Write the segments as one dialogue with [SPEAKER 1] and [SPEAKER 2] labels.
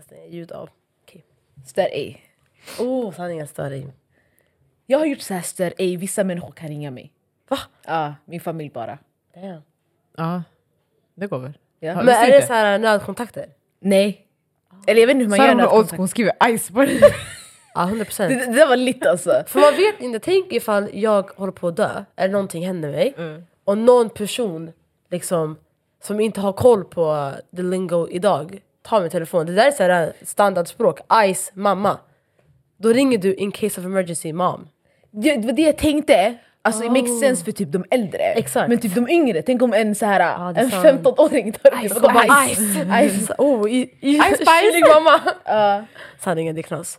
[SPEAKER 1] ska stänga ljud av. Okej.
[SPEAKER 2] Stör ej.
[SPEAKER 1] Oh, sanningen stör dig.
[SPEAKER 2] Jag har gjort så här stör ej, vissa människor kan ringa mig.
[SPEAKER 1] Va?
[SPEAKER 2] Ja, min familj bara.
[SPEAKER 1] Damn.
[SPEAKER 3] Ja, det går väl.
[SPEAKER 2] Ja.
[SPEAKER 1] Men är det
[SPEAKER 3] det?
[SPEAKER 1] så här nödkontakter?
[SPEAKER 2] Nej. Eller jag vet inte hur man
[SPEAKER 3] Sarah
[SPEAKER 2] gör nödkontakt.
[SPEAKER 3] school skriver ice på det.
[SPEAKER 1] Ja, 100 procent.
[SPEAKER 2] Det, det där var lite alltså.
[SPEAKER 1] För man vet inte, tänk ifall jag håller på att dö, eller någonting händer mig, och någon person liksom som inte har koll på the lingo idag tar min telefon. Det där är så här standardspråk, ice, mamma. Då ringer du in case of emergency mom.
[SPEAKER 2] Det, var det jag tänkte. Alltså it makes sense för typ de äldre.
[SPEAKER 1] Exakt.
[SPEAKER 2] Men typ de yngre, tänk om en så här
[SPEAKER 1] Ja, är
[SPEAKER 2] en
[SPEAKER 1] sant.
[SPEAKER 2] 15-åring tar det.
[SPEAKER 1] Ice,
[SPEAKER 2] och bara
[SPEAKER 1] ice.
[SPEAKER 2] ice. ice.
[SPEAKER 1] Oh, i, i,
[SPEAKER 2] Ice
[SPEAKER 1] kylig mamma!
[SPEAKER 2] Ja.
[SPEAKER 1] Sanningen, det är knas.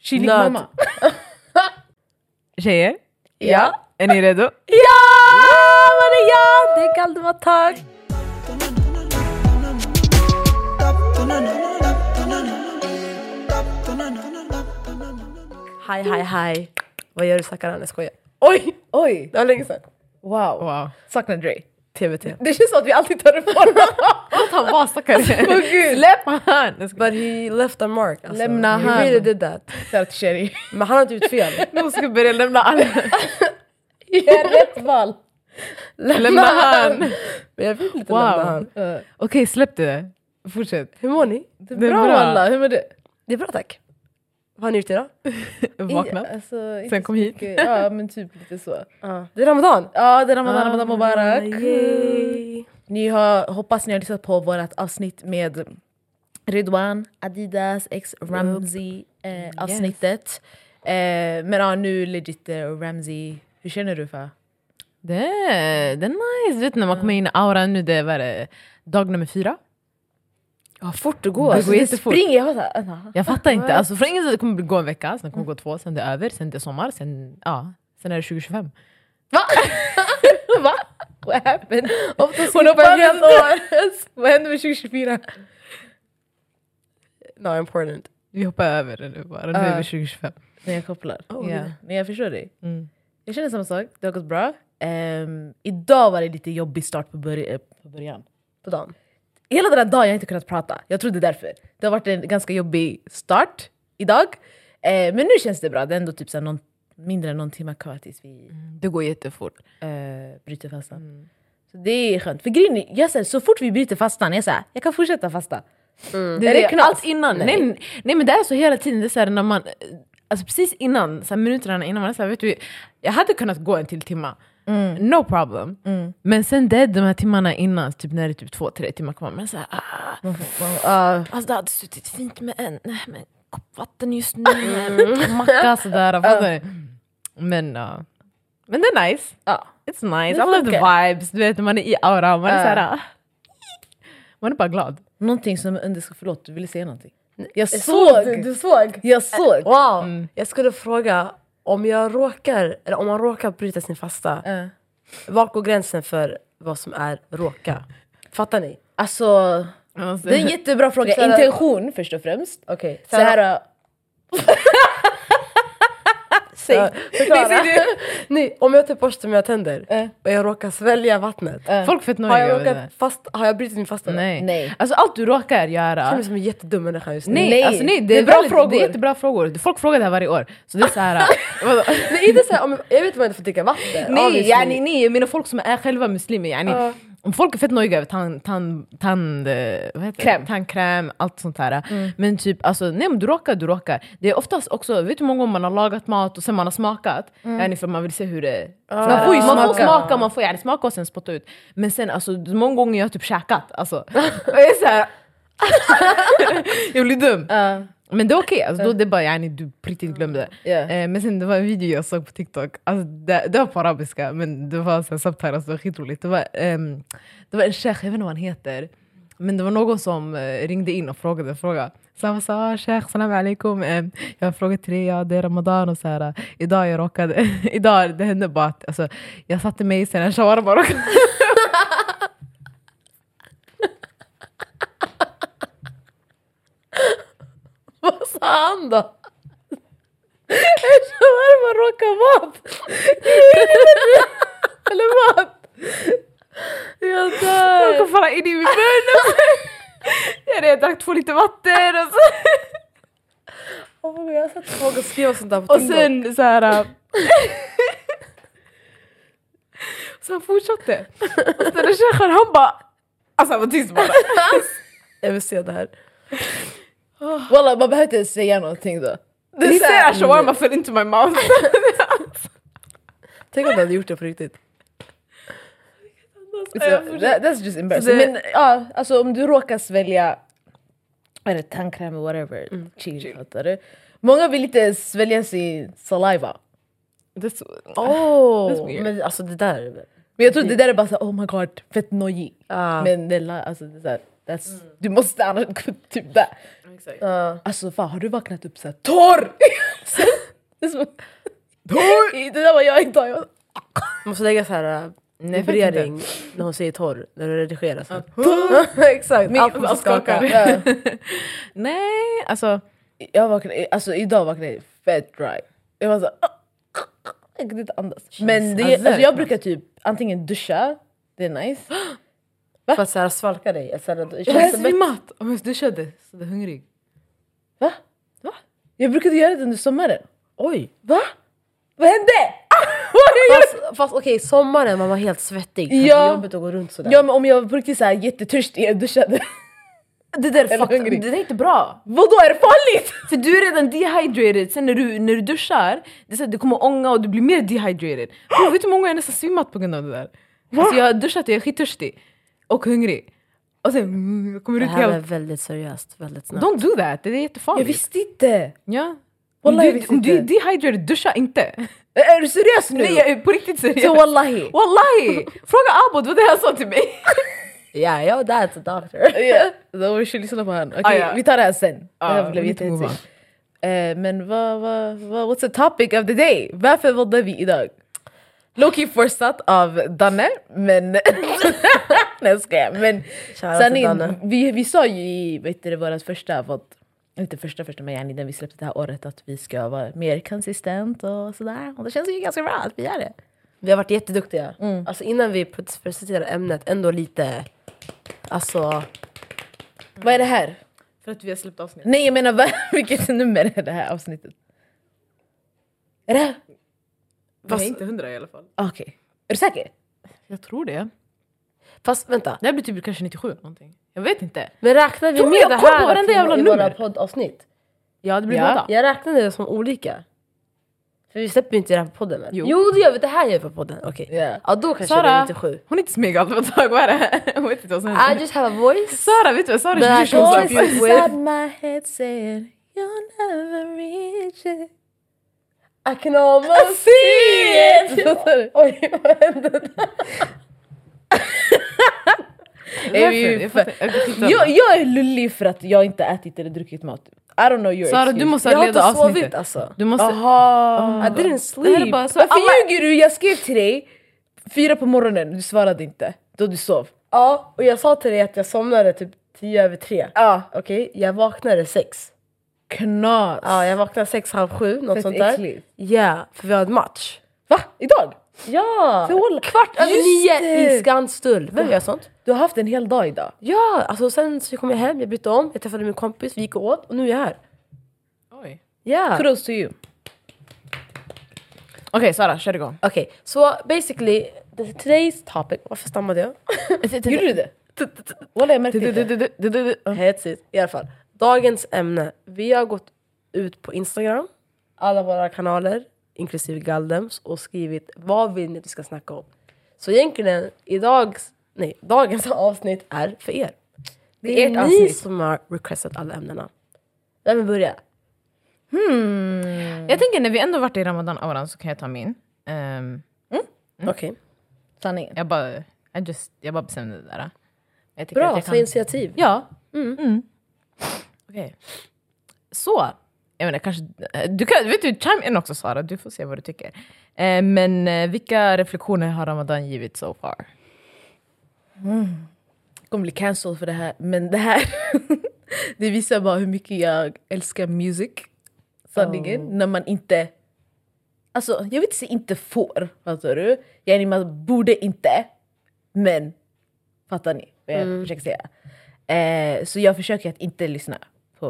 [SPEAKER 2] Kylig mamma.
[SPEAKER 3] Tjejer,
[SPEAKER 2] Ja.
[SPEAKER 3] är ni redo?
[SPEAKER 1] Ja! Var det ja? Det är Galdemattag! Hej, hej, hej. Vad gör du Sakaran? Jag skojar. Oj!
[SPEAKER 2] Oj,
[SPEAKER 1] Det var länge sedan.
[SPEAKER 2] wow.
[SPEAKER 3] Wow.
[SPEAKER 2] Saknar Dre.
[SPEAKER 1] TBT.
[SPEAKER 2] Det känns som att vi alltid tar det på honom.
[SPEAKER 3] Han var stackare. Släpp han!
[SPEAKER 1] But he left a mark. Alltså.
[SPEAKER 2] Lämna
[SPEAKER 1] he
[SPEAKER 2] han.
[SPEAKER 1] really did that.
[SPEAKER 2] Sherry.
[SPEAKER 1] Men han har inte gjort fel.
[SPEAKER 3] Nu ska börja lämna alla.
[SPEAKER 2] Gör rätt val.
[SPEAKER 3] Lämna han!
[SPEAKER 1] Men jag vill inte
[SPEAKER 3] Wow.
[SPEAKER 1] lämna han.
[SPEAKER 2] Uh,
[SPEAKER 3] Okej, släpp det. Fortsätt.
[SPEAKER 1] Hur mår ni?
[SPEAKER 2] det är
[SPEAKER 3] Det är
[SPEAKER 2] bra
[SPEAKER 3] bra.
[SPEAKER 2] alla, hur mår du?
[SPEAKER 1] Det är bra tack. Vad har ni gjort idag?
[SPEAKER 3] Vakna.
[SPEAKER 2] I- Alltså,
[SPEAKER 3] Sen kom hit.
[SPEAKER 2] mycket. Ja men typ lite så.
[SPEAKER 1] Ja. Det är Ramadan.
[SPEAKER 2] Ja det är Ramadan, Ramadan
[SPEAKER 1] Ah,
[SPEAKER 2] Mubarak.
[SPEAKER 1] yay.
[SPEAKER 2] Ni har, hoppas ni har lyssnat på vårt avsnitt med Ridwan, Adidas, X Ramsey eh, avsnittet. Eh, men ja, nu legit eh, Ramsey. Hur känner du för?
[SPEAKER 3] Det det är nice. Du vet när man kommer in i auran nu, det är vad är det, dag nummer fyra.
[SPEAKER 1] Ja, fort det går.
[SPEAKER 3] Det går jättefort.
[SPEAKER 2] Springer jag uh,
[SPEAKER 3] Jag fattar inte. Alltså, från ingenstans det kommer gå en vecka, sen kommer det gå två, sen det är över, sen det är sommar, sen, ja, sen är det 2025.
[SPEAKER 2] va? What happened? Hon bara
[SPEAKER 1] ett helt år.
[SPEAKER 2] Vad händer med 2024?
[SPEAKER 1] No, important.
[SPEAKER 3] Vi hoppar över det nu bara, nu är vi 2025.
[SPEAKER 2] Nej jag kopplar.
[SPEAKER 1] Oh, yeah.
[SPEAKER 2] Men jag förstår dig.
[SPEAKER 3] Mm.
[SPEAKER 2] Jag känner samma sak, det har gått bra. Ehm, idag var det lite jobbig start på, börj- eh, på början.
[SPEAKER 1] På dagen.
[SPEAKER 2] Hela den här dagen har jag inte kunnat prata. Jag tror det är därför. Det har varit en ganska jobbig start idag. Eh, men nu känns det bra. Det är ändå typ så här någon, mindre än någon timme kvar tills vi
[SPEAKER 3] Det går jättefort.
[SPEAKER 2] eh, bryter fastan. Så det är skönt. För grejen är, jag säger, så fort vi bryter fastan, jag säger, jag kan fortsätta fasta.
[SPEAKER 3] Det
[SPEAKER 2] Är
[SPEAKER 3] är
[SPEAKER 2] det knas?
[SPEAKER 3] allt innan. Nej. Nej, nej men det är så hela tiden, det är så här, när man, alltså precis innan, så här, minuterna innan, man är så här, vet du, jag hade kunnat gå en till timma. No problem. Men sen det de här timmarna innan, typ när det är typ två, tre timmar kvar, men så här, ah,
[SPEAKER 2] Uh,
[SPEAKER 3] alltså det hade suttit fint med en, med en kopp vatten just nu, en macka sådär. du? Men, uh, men det är nice.
[SPEAKER 2] ja.
[SPEAKER 3] It's nice,
[SPEAKER 2] Det
[SPEAKER 3] I love the vibes, du vet man är i aura, man är
[SPEAKER 2] Ja.
[SPEAKER 3] såhär, ah. man är bara glad.
[SPEAKER 2] Någonting som, under- förlåt, du ville säga någonting? Jag
[SPEAKER 1] Såg! Du, du såg!
[SPEAKER 2] Jag såg!
[SPEAKER 1] Wow! Jag skulle fråga, om jag råkar, eller om man råkar bryta sin fasta,
[SPEAKER 2] Eh,
[SPEAKER 1] vart går gränsen för vad som är råka? Fattar ni?
[SPEAKER 2] alltså,
[SPEAKER 3] Alltså,
[SPEAKER 2] det är en jättebra fråga.
[SPEAKER 1] Här-
[SPEAKER 2] Intention först och främst.
[SPEAKER 1] Okej,
[SPEAKER 2] Så här,
[SPEAKER 1] Säg,
[SPEAKER 2] Nej,
[SPEAKER 1] förklara.
[SPEAKER 2] säg du.
[SPEAKER 1] Nej, om jag tar borstar mina tänder
[SPEAKER 2] Eh.
[SPEAKER 1] och jag råkar svälja vattnet,
[SPEAKER 3] Folk är fett
[SPEAKER 1] har jag, råkat fast, har jag brutit min fasta?
[SPEAKER 3] Nej.
[SPEAKER 2] Nej.
[SPEAKER 3] Alltså allt du råkar
[SPEAKER 1] Jag känner
[SPEAKER 3] göra...
[SPEAKER 1] mig som en jättedum människa just nu.
[SPEAKER 3] Nej,
[SPEAKER 2] Nej,
[SPEAKER 3] alltså, nej det,
[SPEAKER 2] det
[SPEAKER 3] är
[SPEAKER 2] bra
[SPEAKER 3] väldigt,
[SPEAKER 2] frågor.
[SPEAKER 3] Det är jättebra frågor. Folk frågar det här varje år. Så det är så här, vadå?
[SPEAKER 1] Nej, inte så här, om, jag vet om jag inte får dricka vatten.
[SPEAKER 3] nej, yani, nej, jag menar folk som är själva muslimer. Yani. Om folk är fett nojiga över tand, tand, tand, eh, vad heter
[SPEAKER 2] Kräm.
[SPEAKER 3] Det? tandkräm, allt sånt här. Men typ, alltså, nej men du råkar, du råkar. Det är oftast också, vet du hur många gånger man har lagat mat och sen man har smakat? Yani, för man vill se hur det... man får ju
[SPEAKER 1] man
[SPEAKER 3] man får
[SPEAKER 1] smaka.
[SPEAKER 3] smaka, man får yani, smaka och sen spotta ut. Men sen alltså, många gånger jag har typ käkat. Alltså, jag är jag blir dum.
[SPEAKER 2] Uh,
[SPEAKER 3] Men det är okej, alltså, då det är bara yani, du på riktigt glömde.
[SPEAKER 2] Ja.
[SPEAKER 3] Eh, men sen det var en video jag såg på TikTok, alltså, det, det var på arabiska men det var så subtitles, det var skitroligt. Det var, ehm, det var en sheikh, jag vet inte vad han heter, men det var någon som eh, ringde in och frågade en fråga. Så han sa ah, sheikh, salam alaikum, eh, jag har en fråga till dig, ja, det är ramadan och så här, eh, idag jag råkade, idag det hände bara att alltså, jag satte mig sen en shawarma och råkade
[SPEAKER 1] Han då? En shawarma råkar mat! Eller vad? Jag dör!
[SPEAKER 3] råkade falla in i min mun. Ja, jag drack två liter vatten och, så,
[SPEAKER 1] Oh jag har sett folk skriva sånt där på
[SPEAKER 3] och sen så här... äh, så han fortsatte. Och sen shejkhan han bara... Alltså han var tyst bara.
[SPEAKER 1] Jag vill se det här.
[SPEAKER 2] Walla, man behöver inte säga någonting då. Det
[SPEAKER 3] He
[SPEAKER 2] är så
[SPEAKER 3] said
[SPEAKER 2] här-
[SPEAKER 3] a shawarma fell into my mouth.
[SPEAKER 1] Tänk om du hade gjort det på riktigt.
[SPEAKER 2] That, that's just embarrassing.
[SPEAKER 1] Det-
[SPEAKER 2] Men ja, alltså om du råkar svälja tandkräm och whatever, chill, fattar du? Många vill inte svälja sin saliva.
[SPEAKER 3] That's,
[SPEAKER 1] Oh,
[SPEAKER 3] weird.
[SPEAKER 1] men alltså det där...
[SPEAKER 2] Men jag tror det där är bara såhär, oh my god, fett nojig.
[SPEAKER 1] Ah.
[SPEAKER 2] Men det alltså, det är så that's, du måste annars typ där.
[SPEAKER 1] Ja.
[SPEAKER 2] Alltså fan har du vaknat upp såhär torr? torr! Det där var jag idag. Jag,
[SPEAKER 1] Måste lägga så här äh, vibrering när hon säger torr, när du redigerar. Så. Exakt,
[SPEAKER 2] Min-
[SPEAKER 1] allt måste skaka.
[SPEAKER 3] Nej, alltså...
[SPEAKER 2] jag vaknade, alltså idag vaknade jag fett dry. Jag var såhär, jag kunde inte andas. Men det,
[SPEAKER 3] Alltså,
[SPEAKER 2] alltså, jag brukar typ antingen duscha, det är nice.
[SPEAKER 1] För att så här, svalka dig. Så här, det
[SPEAKER 3] Jag
[SPEAKER 1] ett-
[SPEAKER 3] svimmat! Om jag duschade så är hungrig.
[SPEAKER 2] Va? Va? Jag brukade göra det under sommaren.
[SPEAKER 1] Oj!
[SPEAKER 2] Va? Vad hände? Har gjort?
[SPEAKER 1] Fast, fast okej, sommaren man var helt svettig.
[SPEAKER 2] Ja.
[SPEAKER 1] Det är jobbigt att gå runt sådär.
[SPEAKER 2] Ja men om jag var riktigt såhär jättetörstig, jag duschade.
[SPEAKER 3] Det där fuck, det där är inte bra.
[SPEAKER 2] Vadå är det farligt?
[SPEAKER 3] För du är redan dehydrated, sen när du, när du duschar, det är så att du kommer ånga och du blir mer dehydrated. Bro, vet du hur många jag nästan svimmat på grund av det där? Alltså jag har duschat och jag är skittörstig. Och hungrig. Och sen mm, jag kommer
[SPEAKER 1] det
[SPEAKER 3] ut
[SPEAKER 1] här är
[SPEAKER 3] helt...
[SPEAKER 1] väldigt seriöst, väldigt snabbt.
[SPEAKER 3] Don't do that, det är jättefarligt.
[SPEAKER 2] Jag visste inte.
[SPEAKER 3] Ja.
[SPEAKER 2] Wallah, jag
[SPEAKER 3] du,
[SPEAKER 2] visste
[SPEAKER 3] om du är
[SPEAKER 2] inte.
[SPEAKER 3] dehydrated, duscha inte.
[SPEAKER 2] Är du seriös nu?
[SPEAKER 3] Nej jag är på riktigt seriös.
[SPEAKER 2] Så wallahi.
[SPEAKER 3] Wallahi! Fråga Abod, vad det han sa till mig.
[SPEAKER 1] Yeah, yo that's a doctor.
[SPEAKER 2] Ja, Då vi lyssna på honom. Okej,
[SPEAKER 3] Ah, ja.
[SPEAKER 2] vi tar det här sen.
[SPEAKER 3] Ah,
[SPEAKER 2] det här blev
[SPEAKER 3] inte move
[SPEAKER 2] jättehetsigt. Eh, men vad, vad, vad, what's the topic of the day? Varför valde vi idag? Loki forsat av Danne, men... Nej jag skojar. Men sanningen, vi, vi sa ju i vet du, vårt första, vad, inte första första men yani den vi släppte det här året att vi ska vara mer konsistent och sådär. Och det känns ju ganska bra att vi gör det.
[SPEAKER 1] Vi har varit jätteduktiga.
[SPEAKER 2] Mm.
[SPEAKER 1] Alltså innan vi pre- presenterar ämnet, ändå lite... Alltså...
[SPEAKER 2] Vad är det här?
[SPEAKER 3] För att vi har släppt avsnitt.
[SPEAKER 2] Nej jag menar vilket nummer är det här avsnittet? Är det här?
[SPEAKER 3] Jag är inte hundra i alla fall.
[SPEAKER 2] Okej. Är du säker?
[SPEAKER 3] Jag tror det.
[SPEAKER 1] Fast vänta,
[SPEAKER 3] Det här blir typ kanske 97 någonting. Jag vet inte.
[SPEAKER 1] men räknar vi
[SPEAKER 3] Tror
[SPEAKER 1] med
[SPEAKER 3] jag
[SPEAKER 1] det
[SPEAKER 3] koll på
[SPEAKER 1] här
[SPEAKER 3] varenda jävla
[SPEAKER 1] i våra poddavsnitt?
[SPEAKER 3] Ja det blir
[SPEAKER 2] Ja.
[SPEAKER 3] båda.
[SPEAKER 1] Jag räknade det som olika. För vi släpper ju inte det här på podden än. Jo,
[SPEAKER 3] Jo.
[SPEAKER 1] det gör vi, det här gör vi på podden. Okej.
[SPEAKER 2] Ja.
[SPEAKER 1] Ja då kanske det är
[SPEAKER 3] Sara,
[SPEAKER 1] 97.
[SPEAKER 3] hon är inte smyg allt på ett tag. Vad är det? Hon vet inte vad som
[SPEAKER 1] I
[SPEAKER 3] händer.
[SPEAKER 1] just have a voice.
[SPEAKER 3] Sara, vet du vad Sara
[SPEAKER 1] här
[SPEAKER 3] är 27
[SPEAKER 1] voice
[SPEAKER 3] år?
[SPEAKER 1] is-
[SPEAKER 2] inside my head saying you'll never reach it.
[SPEAKER 1] I can almost see it! Oj, vad hände där?
[SPEAKER 2] Är vi
[SPEAKER 3] Jag
[SPEAKER 2] för-
[SPEAKER 3] jag.
[SPEAKER 2] Jag, jag är lullig för att jag inte ätit eller druckit mat. I don't know your
[SPEAKER 3] Sara
[SPEAKER 2] excuse.
[SPEAKER 3] du måste
[SPEAKER 1] Jag har
[SPEAKER 3] leda
[SPEAKER 1] inte sovit
[SPEAKER 3] avsnittet.
[SPEAKER 1] alltså.
[SPEAKER 3] Du måste...
[SPEAKER 2] Aha.
[SPEAKER 1] I didn't sleep.
[SPEAKER 3] bara så
[SPEAKER 2] Varför
[SPEAKER 3] alla...
[SPEAKER 2] ljuger du? Jag skrev till dig fyra på morgonen, du svarade inte. Då du sov.
[SPEAKER 1] Ja, och jag sa till dig att jag somnade typ 10 över 3.
[SPEAKER 2] Ja.
[SPEAKER 1] Okej, jag vaknade 6.
[SPEAKER 2] Knas.
[SPEAKER 1] Ja, jag vaknade 6, halv 7, något
[SPEAKER 2] Fett
[SPEAKER 1] sånt där.
[SPEAKER 2] äckligt.
[SPEAKER 1] Ja, för vi har en match.
[SPEAKER 2] Va? Idag?
[SPEAKER 1] Ja!
[SPEAKER 2] För walla-
[SPEAKER 1] Kvart över
[SPEAKER 2] Just
[SPEAKER 1] nio
[SPEAKER 2] det.
[SPEAKER 1] i Skanstull. Vem gör sånt?
[SPEAKER 2] Du har haft en hel dag idag.
[SPEAKER 1] Ja, alltså sen så kom jag hem, jag bytte om, jag träffade min kompis, vi gick och åt och nu är jag här.
[SPEAKER 3] Oj.
[SPEAKER 1] Ja!
[SPEAKER 2] Kudos to you.
[SPEAKER 3] Okej Sara, kör igång.
[SPEAKER 1] Okej, så basically, the, today's topic, varför stammade jag?
[SPEAKER 2] Gjorde du det? Walla jag märkte inte.
[SPEAKER 1] Hetsigt. I alla fall, dagens ämne. Vi har gått ut på Instagram, alla våra kanaler, inklusive Galdems, och skrivit vad vill ni att vi ska snacka om. Så egentligen, idags, nej, dagens avsnitt är för er. Det är,
[SPEAKER 2] ert
[SPEAKER 1] ni
[SPEAKER 2] avsnitt.
[SPEAKER 1] som har requestat alla ämnena. Vem vill börja?
[SPEAKER 3] Jag tänker när vi ändå varit i ramadan-auran så kan jag ta min. Ehm,
[SPEAKER 1] Okej.
[SPEAKER 2] Sanningen.
[SPEAKER 3] jag, bara, I just, jag bara bestämde det där.
[SPEAKER 1] Bra, ta initiativ.
[SPEAKER 3] Ja. Mm. Okej. Så, jag menar kanske... Du kan, vet du, chime in också Sara, du får se vad du tycker. Eh, men eh, vilka reflektioner har ramadan givit so far?
[SPEAKER 2] Jag kommer bli cancelled för det här, men det här det visar bara hur mycket jag älskar music. Sanningen. När man inte... Alltså, jag vill inte säga inte får, fattar du? Yani, man borde inte, men fattar ni vad jag försöker säga? Eh, så jag försöker att inte lyssna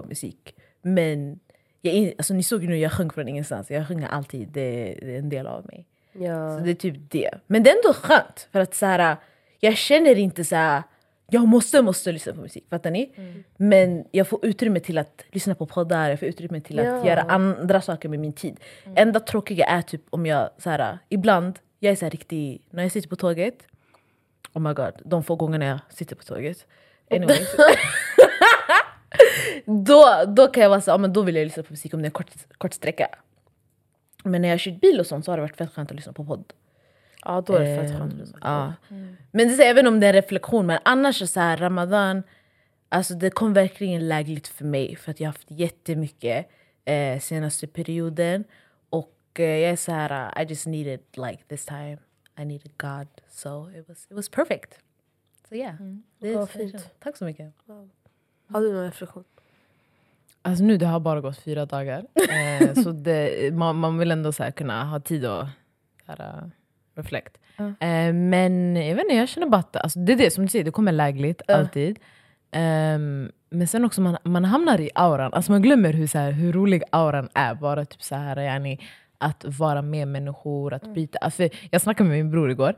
[SPEAKER 2] på musik. Men jag, alltså, ni såg ju nu, jag sjöng från ingenstans. Jag sjunger alltid, det, det är en del av mig.
[SPEAKER 1] Ja.
[SPEAKER 2] Så det är typ det. Men det är ändå skönt, för att så här, jag känner inte så här, jag måste, måste lyssna på musik. Fattar ni? Men jag får utrymme till att lyssna på poddar, jag får utrymme till att
[SPEAKER 1] Ja.
[SPEAKER 2] göra andra saker med min tid. Enda tråkiga är typ om jag, så här, ibland, jag är så här riktig, när jag sitter på tåget, oh my god, de få gångerna jag sitter på tåget. Anyways. då, då kan jag vara så ja, men då vill jag lyssna på musik om det är en kort, kort sträcka. Men när jag har kört bil och sånt så har det varit fett skönt att lyssna på podd.
[SPEAKER 1] ja, då är det fett skönt.
[SPEAKER 2] Ehm,
[SPEAKER 1] att lyssna.
[SPEAKER 2] Ja. Men det är så, även om det är en reflektion, men annars är så här, Ramadan, alltså det kom verkligen lägligt för mig för att jag har haft jättemycket eh, senaste perioden och eh, jag är så här, uh, I just needed like this time, I needed God, so it was, it was perfect. Så ja, det är. Tack så mycket.
[SPEAKER 1] Har du någon reflektion?
[SPEAKER 3] Alltså nu det har bara gått fyra dagar. Eh, så det, man, man vill ändå så här kunna ha tid att här, uh, reflect. Eh, men jag vet inte, jag känner bara att alltså, det är det som du säger, det kommer lägligt alltid. Ehm, men sen också man, man hamnar i auran, alltså man glömmer hur, så här, hur rolig auran är. Bara typ så här, yani, att vara med människor, att byta. Alltså, jag snackade med min bror igår.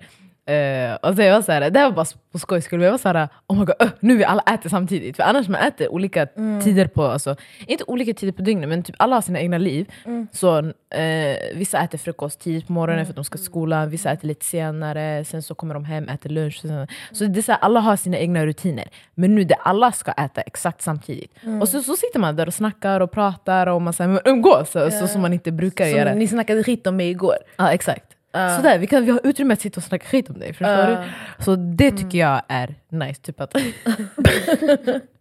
[SPEAKER 3] Eh, och så jag var så här, det här var bara på skojs skull, men jag var så här, oh my god, öh, nu vi alla äter samtidigt. För annars man äter olika tider på, alltså, inte olika tider på dygnet, men typ alla har sina egna liv. Så eh, Vissa äter frukost tidigt på morgonen för att de ska till skolan, vissa äter lite senare, sen så kommer de hem, äter lunch. Sen, så det är så här, alla har sina egna rutiner. Men nu det alla ska äta exakt samtidigt. Och så, så sitter man där och snackar och pratar och man så här, umgås, så, så som man inte brukar
[SPEAKER 2] Så
[SPEAKER 3] göra.
[SPEAKER 2] ni snackade skit om mig igår.
[SPEAKER 3] Ja exakt. Sådär, vi, kan, vi har utrymme att sitta och snacka skit om dig. Förstår du? Så det tycker jag är nice. Typ att,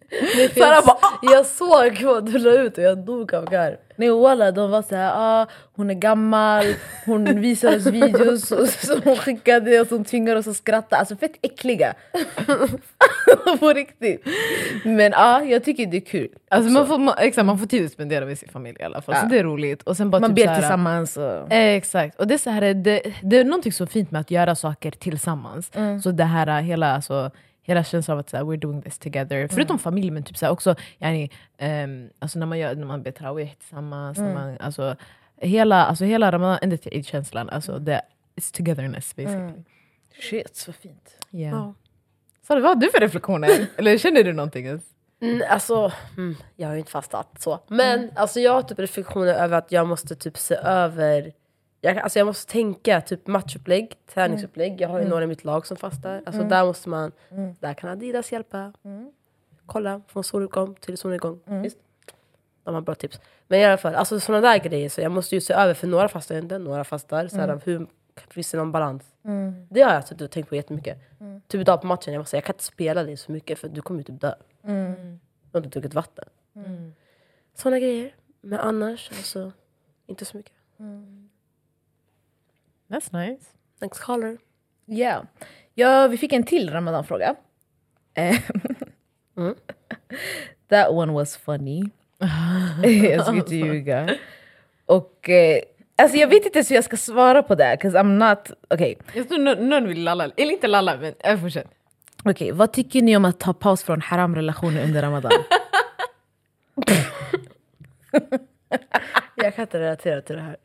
[SPEAKER 1] Jag, jag såg vad du la ut och jag dog av garv.
[SPEAKER 2] Nej walla, de var såhär ah, hon är gammal, hon visar oss videos som hon skickade och som tvingar oss att skratta. Alltså fett äckliga. På riktigt. Men ja, jag tycker det är kul.
[SPEAKER 3] alltså, man, får, man, exakt, man får tid att spendera med sin familj i alla fall. Så
[SPEAKER 2] Ja.
[SPEAKER 3] det är roligt. Och sen bara
[SPEAKER 2] Man
[SPEAKER 3] typ
[SPEAKER 2] ber
[SPEAKER 3] så
[SPEAKER 2] tillsammans. Och...
[SPEAKER 3] Eh, Exakt, och det är, så här, det, det är någonting så fint med att göra saker tillsammans. Så det här hela, alltså, hela känslan av att så här, we're doing this together. Förutom familj, men typ så här, också yani, ehm, alltså, när man, gör, när man ber tarawih tillsammans. När man, alltså, hela, alltså, hela ramadan, ända till känslan alltså, det, it's togetherness basically.
[SPEAKER 2] Shit, vad fint.
[SPEAKER 3] Yeah.
[SPEAKER 1] Ja.
[SPEAKER 3] Så vad har du för reflektioner? Eller känner du någonting? ens?
[SPEAKER 1] Mm, alltså, mm, jag har ju inte fastat så. Men alltså, jag har typ reflektioner över att jag måste typ se över jag, alltså, jag måste tänka typ matchupplägg, träningsupplägg. Jag har ju några i mitt lag som fastar. Alltså, Där måste man, där kan Adidas hjälpa. Kolla, från soluppgång till solnedgång. Visst? De har bra tips. Men i alla fall, alltså, sådana där grejer. Så jag måste ju se över, för några fastar inte, några fastar. Så här, hur, finns det någon balans? Det har jag och tänkt på jättemycket. Typ idag på matchen, jag var så här, jag kan inte spela dig så mycket för du kommer ju typ dö. Du har inte druckit vatten. Såna grejer. Men annars, alltså, inte så mycket.
[SPEAKER 3] That's nice.
[SPEAKER 1] Next caller.
[SPEAKER 2] Yeah. Ja, vi fick en till ramadanfråga. Eh,
[SPEAKER 1] Mm.
[SPEAKER 2] That one was funny. jag ska inte ljuga. Och eh, alltså jag vet inte ens hur jag ska svara på det, 'cause I'm not... Okej,
[SPEAKER 3] Jag tror någon, vill lalla, eller inte lalla men äh, fortsätt.
[SPEAKER 2] Okej, vad tycker ni om att ta paus från haram-relationer under ramadan?
[SPEAKER 1] Jag kan inte relatera till det här.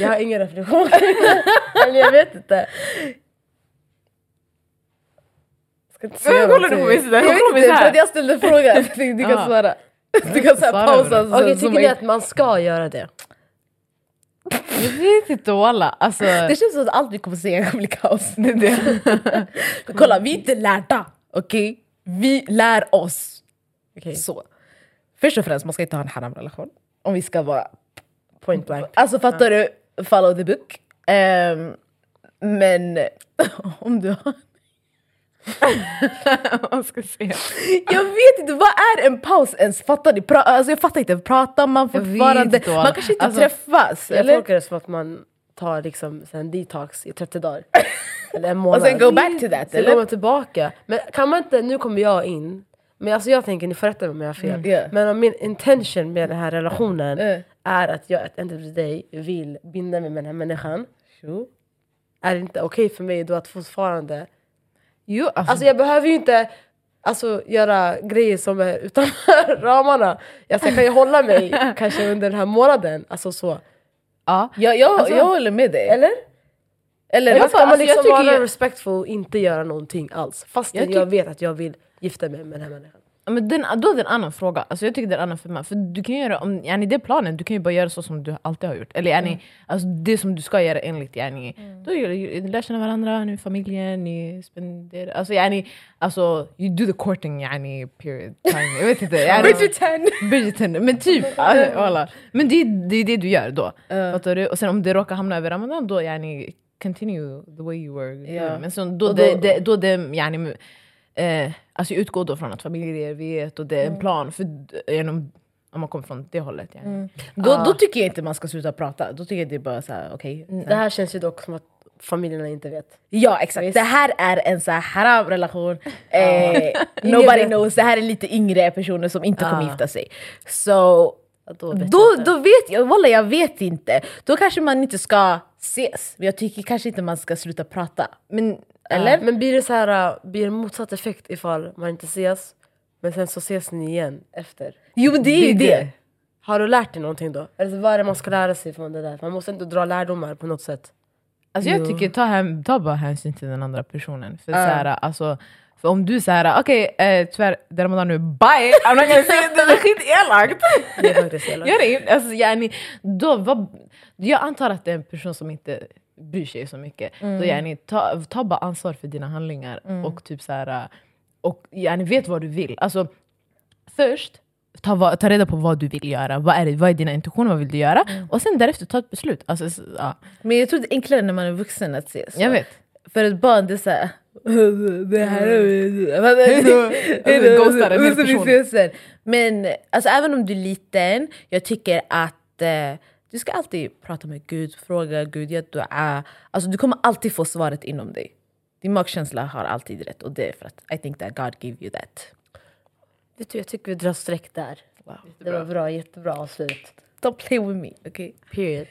[SPEAKER 1] Jag har ingen reflektion. Eller jag vet inte. Ska inte säga
[SPEAKER 3] kollar du på mig sådär?
[SPEAKER 2] jag vet inte,
[SPEAKER 3] så
[SPEAKER 2] för att jag ställde frågan. Jag Du kan svara. Du kan såhär
[SPEAKER 3] Svara
[SPEAKER 2] pausa.
[SPEAKER 1] Okej,
[SPEAKER 2] så
[SPEAKER 1] tycker ni att man ska göra det?
[SPEAKER 3] Jag vet inte walla. Alltså,
[SPEAKER 2] Det känns som att allt vi kommer säga kommer bli kaos. Det är det. Kolla, vi är inte lärda. Okej? Vi lär oss.
[SPEAKER 1] Okej,
[SPEAKER 2] Så. Först och främst, man ska inte ha en haram-relation. Om vi ska vara...
[SPEAKER 1] point blank.
[SPEAKER 2] Alltså fattar du? Follow the book. Ehm, men om du har...
[SPEAKER 3] vad ska jag säga?
[SPEAKER 2] Jag vet inte, vad är en paus ens? Fattar ni? Pra alltså jag fattar inte, pratar man fortfarande? Man kanske inte
[SPEAKER 3] alltså,
[SPEAKER 2] träffas?
[SPEAKER 1] Jag
[SPEAKER 2] eller?
[SPEAKER 1] tolkar det som att man tar liksom en detox i 30 dagar. Eller en månad.
[SPEAKER 2] Och sen go back to that,
[SPEAKER 1] Sen
[SPEAKER 2] eller?
[SPEAKER 1] går man tillbaka. Men kan man inte, nu kommer jag in. Men alltså jag tänker, ni får rätta mig om jag har fel.
[SPEAKER 2] Mm, yeah.
[SPEAKER 1] Men om min intention med den här relationen
[SPEAKER 2] Eh.
[SPEAKER 1] Är att jag at end of the day vill binda mig med den här människan. Är det inte okej för mig då att fortfarande...
[SPEAKER 3] Jo, alltså,
[SPEAKER 1] Alltså jag behöver ju inte alltså, göra grejer som är utanför ramarna. Alltså, jag kan ju hålla mig kanske under den här månaden. Alltså så.
[SPEAKER 3] Ja.
[SPEAKER 2] Jag, jag,
[SPEAKER 1] Alltså-
[SPEAKER 2] jag håller med dig.
[SPEAKER 1] Eller?
[SPEAKER 2] Eller,
[SPEAKER 1] Eller ska man
[SPEAKER 2] alltså,
[SPEAKER 1] liksom
[SPEAKER 2] jag tycker,
[SPEAKER 1] vara respectful och inte göra någonting alls? Fast
[SPEAKER 3] Jag
[SPEAKER 1] jag, jag vet att jag vill gifta mig med den här människan.
[SPEAKER 3] Men den, då är det en annan fråga. Alltså jag tycker det är en annan femma. För du kan göra, om, yani det planen, du kan ju bara göra så som du alltid har gjort. Eller yani, alltså det som du ska göra enligt yani. Då gör du, du lär känna varandra, ni är familjen, ni spenderar... Alltså yani, alltså you do the courting yani period time. Jag vet inte. Yani,
[SPEAKER 2] Bridgerton!
[SPEAKER 3] Bridgerton. Men typ, alltså, voilà. Men det, det är det du gör då. Fattar du? Och sen om det råkar hamna över ramadan då yani continue the way you were.
[SPEAKER 2] Ja.
[SPEAKER 3] Men så, då,
[SPEAKER 2] Och
[SPEAKER 3] det,
[SPEAKER 2] då-
[SPEAKER 3] det, då det yani, eh, alltså jag utgår då från att familjer vet och det är en plan. För genom, om man kommer från det hållet. Yani.
[SPEAKER 2] Då, då tycker jag inte man ska sluta prata. Då tycker jag det är bara såhär, okej.
[SPEAKER 1] Det här känns ju dock som att familjerna inte vet.
[SPEAKER 2] Ja exakt, det här är en så här haram relation, eh, nobody knows, det här är lite yngre personer som inte kommer
[SPEAKER 1] Ja.
[SPEAKER 2] gifta sig. Så
[SPEAKER 1] Ja, Då vet
[SPEAKER 2] då,
[SPEAKER 1] jag
[SPEAKER 2] då vet jag, walla jag vet inte. Då kanske man inte ska ses, men jag tycker kanske inte man ska sluta prata.
[SPEAKER 3] Men,
[SPEAKER 2] Eller?
[SPEAKER 1] Men blir det så här, äh, blir det motsatt effekt ifall man inte ses, men sen så ses ni igen efter?
[SPEAKER 2] Jo men det är ju det.
[SPEAKER 1] Har du lärt dig någonting då? Eller så vad är det man ska lära sig från det där? Man måste inte dra lärdomar på något sätt.
[SPEAKER 3] Alltså jag tycker ta, hem, ta bara hänsyn till den andra personen. För, så här, alltså, för om du säger okej eh, tyvärr det är ramadan nu, bye! I'm not gonna say det är skitelakt!
[SPEAKER 1] Det är faktiskt elakt.
[SPEAKER 3] Gör det. Alltså, yani, då, vad, jag antar att det är en person som inte bryr sig så mycket. Då, yani, ta, ta bara ansvar för dina handlingar och typ så här, och yani, vet vad du vill. Alltså, först, ta, ta reda på vad du vill göra. Vad är, vad är dina intentioner? Vad vill du göra? Och sen därefter ta ett beslut. Alltså, s- ja,
[SPEAKER 2] Men jag tror det är enklare när man är vuxen att ses.
[SPEAKER 3] jag vet.
[SPEAKER 2] För ett barn det är såhär... Det här
[SPEAKER 3] Alltså, ghostar en hel person.
[SPEAKER 2] Men alltså, även om du är liten, jag tycker att eh, du ska alltid prata med Gud, fråga Gud, gör dua. Alltså, du kommer alltid få svaret inom dig. Din magkänsla har alltid rätt och det är för att I think that God gave you that.
[SPEAKER 1] Vet du, jag tycker vi drar streck där. Det var bra, jättebra avslut.
[SPEAKER 2] Don't play with me, okay?
[SPEAKER 1] Period.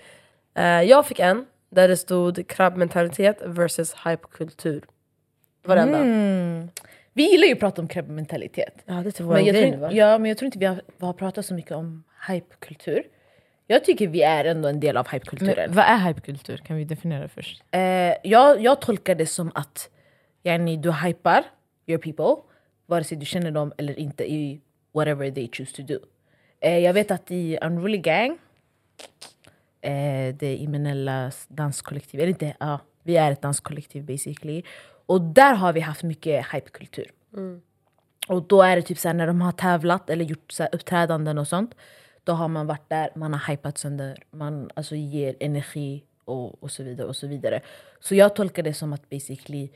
[SPEAKER 1] Eh, jag fick en där det stod krabbmentalitet versus hypekultur. Det var det enda.
[SPEAKER 2] Mm. Vi gillar ju att prata om krabbmentalitet.
[SPEAKER 1] Ja, det är typ
[SPEAKER 2] Men jag,
[SPEAKER 1] grej nu
[SPEAKER 2] tror,
[SPEAKER 1] va?
[SPEAKER 2] ja, men jag tror inte vi har, vi har pratat så mycket om hypekultur. Jag tycker vi är ändå en del av hypekulturen.
[SPEAKER 3] Men, vad är hypekultur? Kan vi definiera först?
[SPEAKER 2] Eh, jag, jag tolkar det som att yani, du hypar your people, vare sig du känner dem eller inte i whatever they choose to do. Eh, jag vet att i Unruly Gang, eh, det Imenellas danskollektiv, eller inte, ja, vi är ett danskollektiv basically. Och där har vi haft mycket hypekultur. Och då är det typ såhär när de har tävlat eller gjort så uppträdanden och sånt. Då har man varit där, man har hypat sönder, man alltså ger energi och, och så vidare. och Så vidare. Så jag tolkar det som att basically,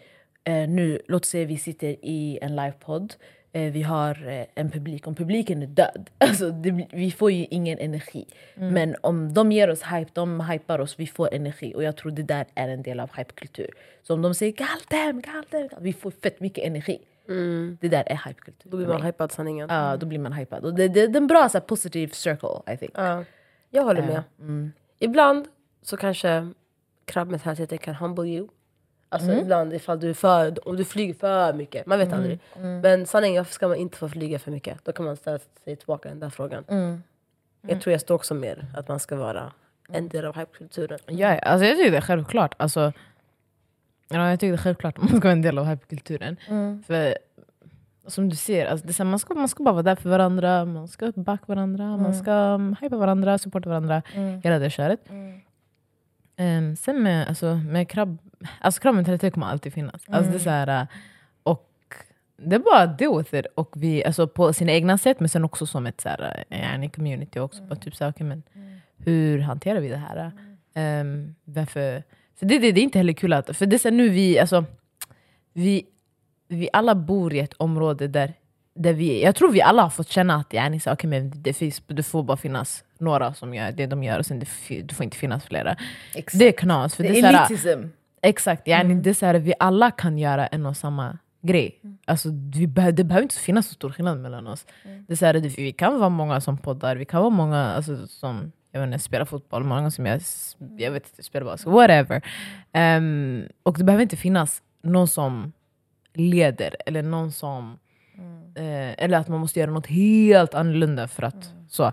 [SPEAKER 2] eh, nu, låt säga vi sitter i en livepodd. Eh, vi har eh, en publik, om publiken är död, alltså det, vi får ju ingen energi. Men om de ger oss hype, de hypar oss, vi får energi. Och jag tror det där är en del av hypekultur. Så om de säger galten, galten, vi får fett mycket energi. Det där är hypekultur.
[SPEAKER 1] Då blir man hypad sanningen.
[SPEAKER 2] Ja, då blir man hypad. Och det, det, det är en bra så här, positive circle, I think.
[SPEAKER 1] Ja, jag håller med. Ibland så kanske krabbmentaliteten kan humble you. Alltså ibland ifall du är för, om du flyger för mycket, man vet aldrig. Men sanningen, varför ska man inte få flyga för mycket? Då kan man ställa sig tillbaka den där frågan. Jag tror jag står också mer att man ska vara en del av hypekulturen.
[SPEAKER 3] Ja, alltså jag tycker det är självklart. Alltså, ja, jag tycker det är självklart att man ska vara en del av hyperkulturen. För som du ser, alltså, det är man, ska, man ska bara vara där för varandra, man ska backa varandra, man ska um, hypa varandra, supporta varandra. Hela det köret. Ehm, sen med, alltså, med krabb, alltså krabbmentalitet kommer alltid finnas. Alltså, det är så här, äh, och det är bara deal with it. Och vi, alltså, på sina egna sätt, men sen också som ett så här, äh, yani community också. Bara typ så här, okay, men, hur hanterar vi det här? Um, varför? För det, det, det är inte heller kul att, för det är nu vi, alltså, vi, vi alla bor i ett område där, där vi, jag tror vi alla har fått känna att yani, så, okay, men det, finns, det får bara finnas några som gör det de gör och sen det, det får inte finnas flera.
[SPEAKER 2] Exakt.
[SPEAKER 3] Det är knas. För
[SPEAKER 2] Det
[SPEAKER 3] det
[SPEAKER 2] är elitism.
[SPEAKER 3] Exakt, yani, det är så här, vi alla kan göra en och samma grej. Alltså, vi be- det behöver inte finnas så stor skillnad mellan oss. Det är så här, vi kan vara många som poddar, vi kan vara många alltså, som jag vet inte, spelar fotboll, många som jag, jag vet inte, spelar basket, whatever. Ehm, och det behöver inte finnas någon som leder eller någon som Eh, eller att man måste göra något helt annorlunda för att så.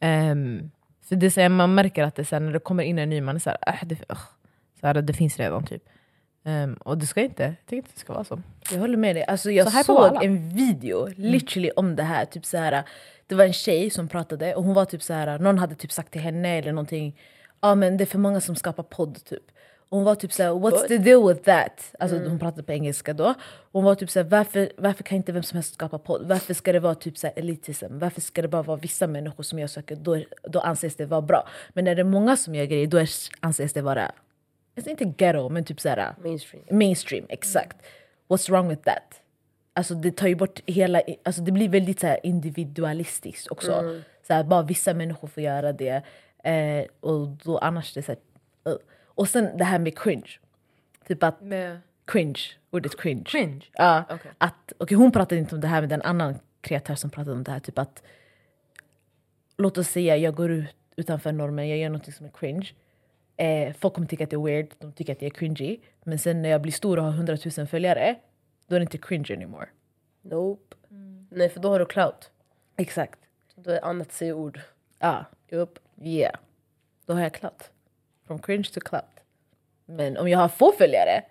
[SPEAKER 3] Ehm, för det så här, man märker att det så här, när det kommer in en ny man, är så här, äh, det, ugh, så här, det finns redan typ. Ehm, och det ska inte, jag tycker inte det ska vara så.
[SPEAKER 2] Jag håller med dig. Alltså jag
[SPEAKER 3] Så
[SPEAKER 2] såg en video literally om det här. Typ så här. Det var en tjej som pratade och hon var typ så här. någon hade typ sagt till henne eller någonting. Ja men det är för många som skapar podd typ. Och hon var typ såhär, what's the deal with that? Alltså hon pratade på engelska då. Hon var typ såhär, varför, varför kan inte vem som helst skapa podd? Varför ska det vara typ såhär elitism? Varför ska det bara vara vissa människor som gör saker? Då, då anses det vara bra. Men när det är många som gör grejer, då anses det vara, alltså inte ghetto, men typ såhär
[SPEAKER 1] Mainstream.
[SPEAKER 2] mainstream, exakt. What's wrong with that? Alltså det tar ju bort hela, alltså det blir väldigt så individualistiskt också. Så här, bara vissa människor får göra det. Eh, och då annars det är så här, uh. Och sen det här med cringe. Typ att
[SPEAKER 3] Med
[SPEAKER 2] cringe, ordet cringe.
[SPEAKER 3] cringe?
[SPEAKER 2] Ja,
[SPEAKER 3] Okej.
[SPEAKER 2] att, okay, hon pratade inte om det här med en annan kreatör som pratade om det här. Typ att, låt oss säga jag går ut utanför normen, jag gör något som är cringe. Eh, folk kommer tycka att det är weird, de tycker att det är cringy. Men sen när jag blir stor och har 100 000 följare, då är det inte cringe anymore.
[SPEAKER 1] Nope. Nej för då har du clout.
[SPEAKER 2] Exakt.
[SPEAKER 1] Då är annat säger ord.
[SPEAKER 2] Ja,
[SPEAKER 1] Yup.
[SPEAKER 2] yeah. Då har jag clout. From cringe to clout. Men om jag har få följare